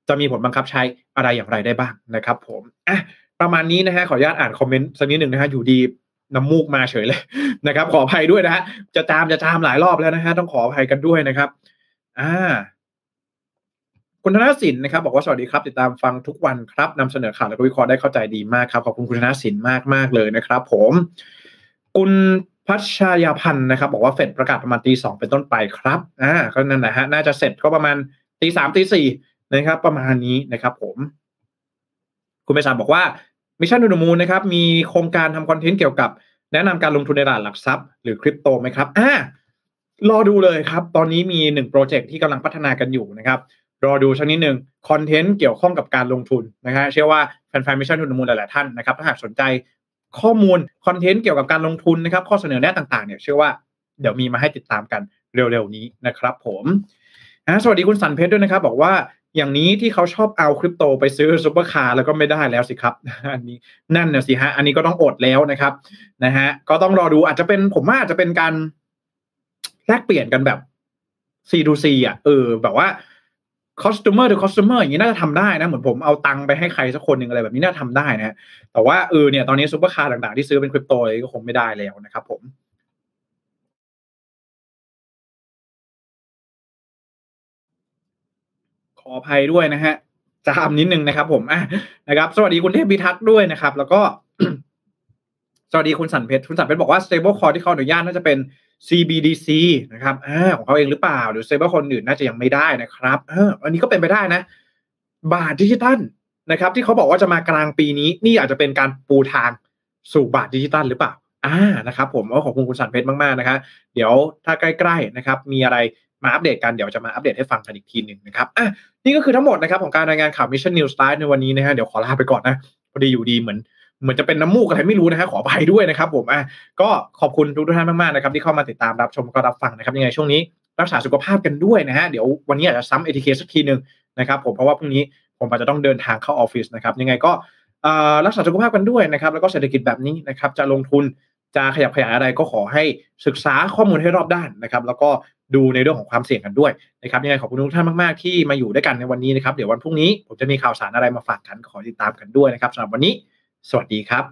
จะมีผลบังคับใช้อะไรอย่างไรได้บ้างนะครับ ผมอะประมาณนี้นะฮะขออนุญาตอ่านคอมเมนต์สักนิดหนึ่งนะฮะอยู่ดี น้ำมูกมาเฉยเลยนะครับ ขออภัยด้วยนะฮะจะตามจะตามหลายรอบแล้วนะฮะต้องขออภัยกันด้วยนะครับ อ่า คุณธนสินนะครับ บอกว่าสวัสดีครับ ติดตามฟังทุกวันครับนำเสนอข่าวและวิเคราะห์ได้เข้าใจดีมากครับขอบคุณคุณธนสินมากมากเลยนะครับ ผมคุณพัชยาพันธ์นะครับ บอกว่าเฟดประกาศประมาณตีสองเป็นต้นไปครับอ่าก็นั่นแหละฮะน่าจะเสร็จก็ประมาณตีสามตีสี่นะครับ ประมาณนี้นะครับ ผม คุณเมษาบอกว่า Mission To The Moon นะครับมีโครงการทำคอนเทนต์เกี่ยวกับ แนะนำการลงทุนในตลาดหลักทรัพย์หรือคริปโตไหมครับอ่ารอดูเลยครับ ตอนนี้มีหนึ่งโปรเจกต์ที่กำลังพัฒนากันอยู่นะครับรอดูสักนิดหนึ่งคอนเทนต์เกี่ยวข้องกับการลงทุนนะฮะเชื่อว่าแฟนๆ Mission To The Moon หลายๆท่านนะครับถ้าหากสนใจข้อมูลคอนเทนต์เกี่ยวกับการลงทุนนะครับ ข้อเสนอแนะต่างๆเนี่ยเชื่อว่าเดี๋ยวมีมาให้ติดตามกันเร็วๆนี้นะครับ ผมสวัสดีคุณสันเพชรด้วยนะครับ บอกว่า อย่างนี้ที่เขาชอบเอาคริปโตไปซื้อซุปเปอร์คาร์แล้วก็ไม่ได้แล้วสิครับอันนี้นั่นนะสิฮะอันนี้ก็ต้องอดแล้วนะครับนะฮะก็ต้องรอดูอาจจะเป็นผมว่าอาจจะเป็นการแลกเปลี่ยนกันแบบ C to C อะเออ แบบว่า customer to customer อย่างนี้น่าจะทำได้นะ เหมือนผมเอาตังค์ไปให้ใครสักคนหนึ่งอะไรแบบนี้น่าทำได้นะแต่ว่าเออเนี่ยตอนนี้ซุปเปอร์คาร์ต่างๆที่ซื้อเป็นคริปโตก็คงไม่ได้แล้วนะครับผม ออภัยด้วยนะฮะจะทำนิดนึงนะครับ ผมอะนะครับ สวัสดีคุณเทพพิทักษ์ด้วยนะครับ แล้วก็สวัสดีคุณสันเพชรคุณสันเพชรบอกว่า stable coin ที่เขาอนุญาตน่าจะเป็น CBDC นะครับอของเขาเองหรือเปล่า หรือ stable coin อื่นน่าจะยังไม่ได้นะครับเอออันนี้ก็เป็นไปได้นะ บาทดิจิตัลนะครับ ที่เขาบอกว่าจะมากลางปีนี้ นี่อาจจะเป็นการปูทางสู่บาทดิจิตัลหรือเปล่า อ่านะครับ ผมก็ขอบคุณคุณสันเพชรมากๆนะครับเดี๋ยวถ้าใกล้ๆนะครับ มีอะไรมาอัปเดตกันเดี๋ยวจะมาอัปเดตให้ฟังกันอีกทีหนึ่งนะครับอะ นี่ก็คือทั้งหมดนะครับของการรายงานข่าว Mission News Live ในวันนี้นะฮะเดี๋ยวขอลาไปก่อนนะพอดีอยู่ดีเหมือนเหมือนจะเป็นน้ำมูกอะไรไม่รู้นะฮะขอไปด้วยนะครับผมอะก็ขอบคุณทุกท่านมากๆนะครับที่เข้ามาติดตามรับชมก็รับฟังนะครับยังไงช่วงนี้ รักษาสุขภาพกันด้วยนะฮะเดี๋ยววันนี้อาจจะซ้ำเอทีเคสักทีหนึ่งนะครับผมเพราะว่าพรุ่งนี้ผมอาจจะต้องเดินทางเข้าออฟฟิศนะครับยังไงก็รักษาสุขภาพกันด้วยนะครับแล้วก็เศรษฐกิจแบบนี้นะครับจะลงทุนจะขยับขยายอะไรก็ขอให้ศึกษาข้อมูลให้รอบด้านนะครับ แล้วก็ ดูในเรื่องของความเสี่ยงกันด้วยนะครับยังไงขอบคุณทุกท่านมากๆที่มาอยู่ด้วยกันในวันนี้นะครับ เดี๋ยววันพรุ่งนี้ผมจะมีข่าวสารอะไรมาฝากกันขอติดตามกันด้วยนะครับสำหรับวันนี้ สวัสดีครับ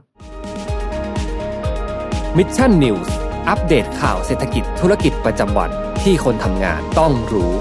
Mission News อัปเดตข่าวเศรษฐกิจธุรกิจประจำวันที่คนทำงานต้องรู้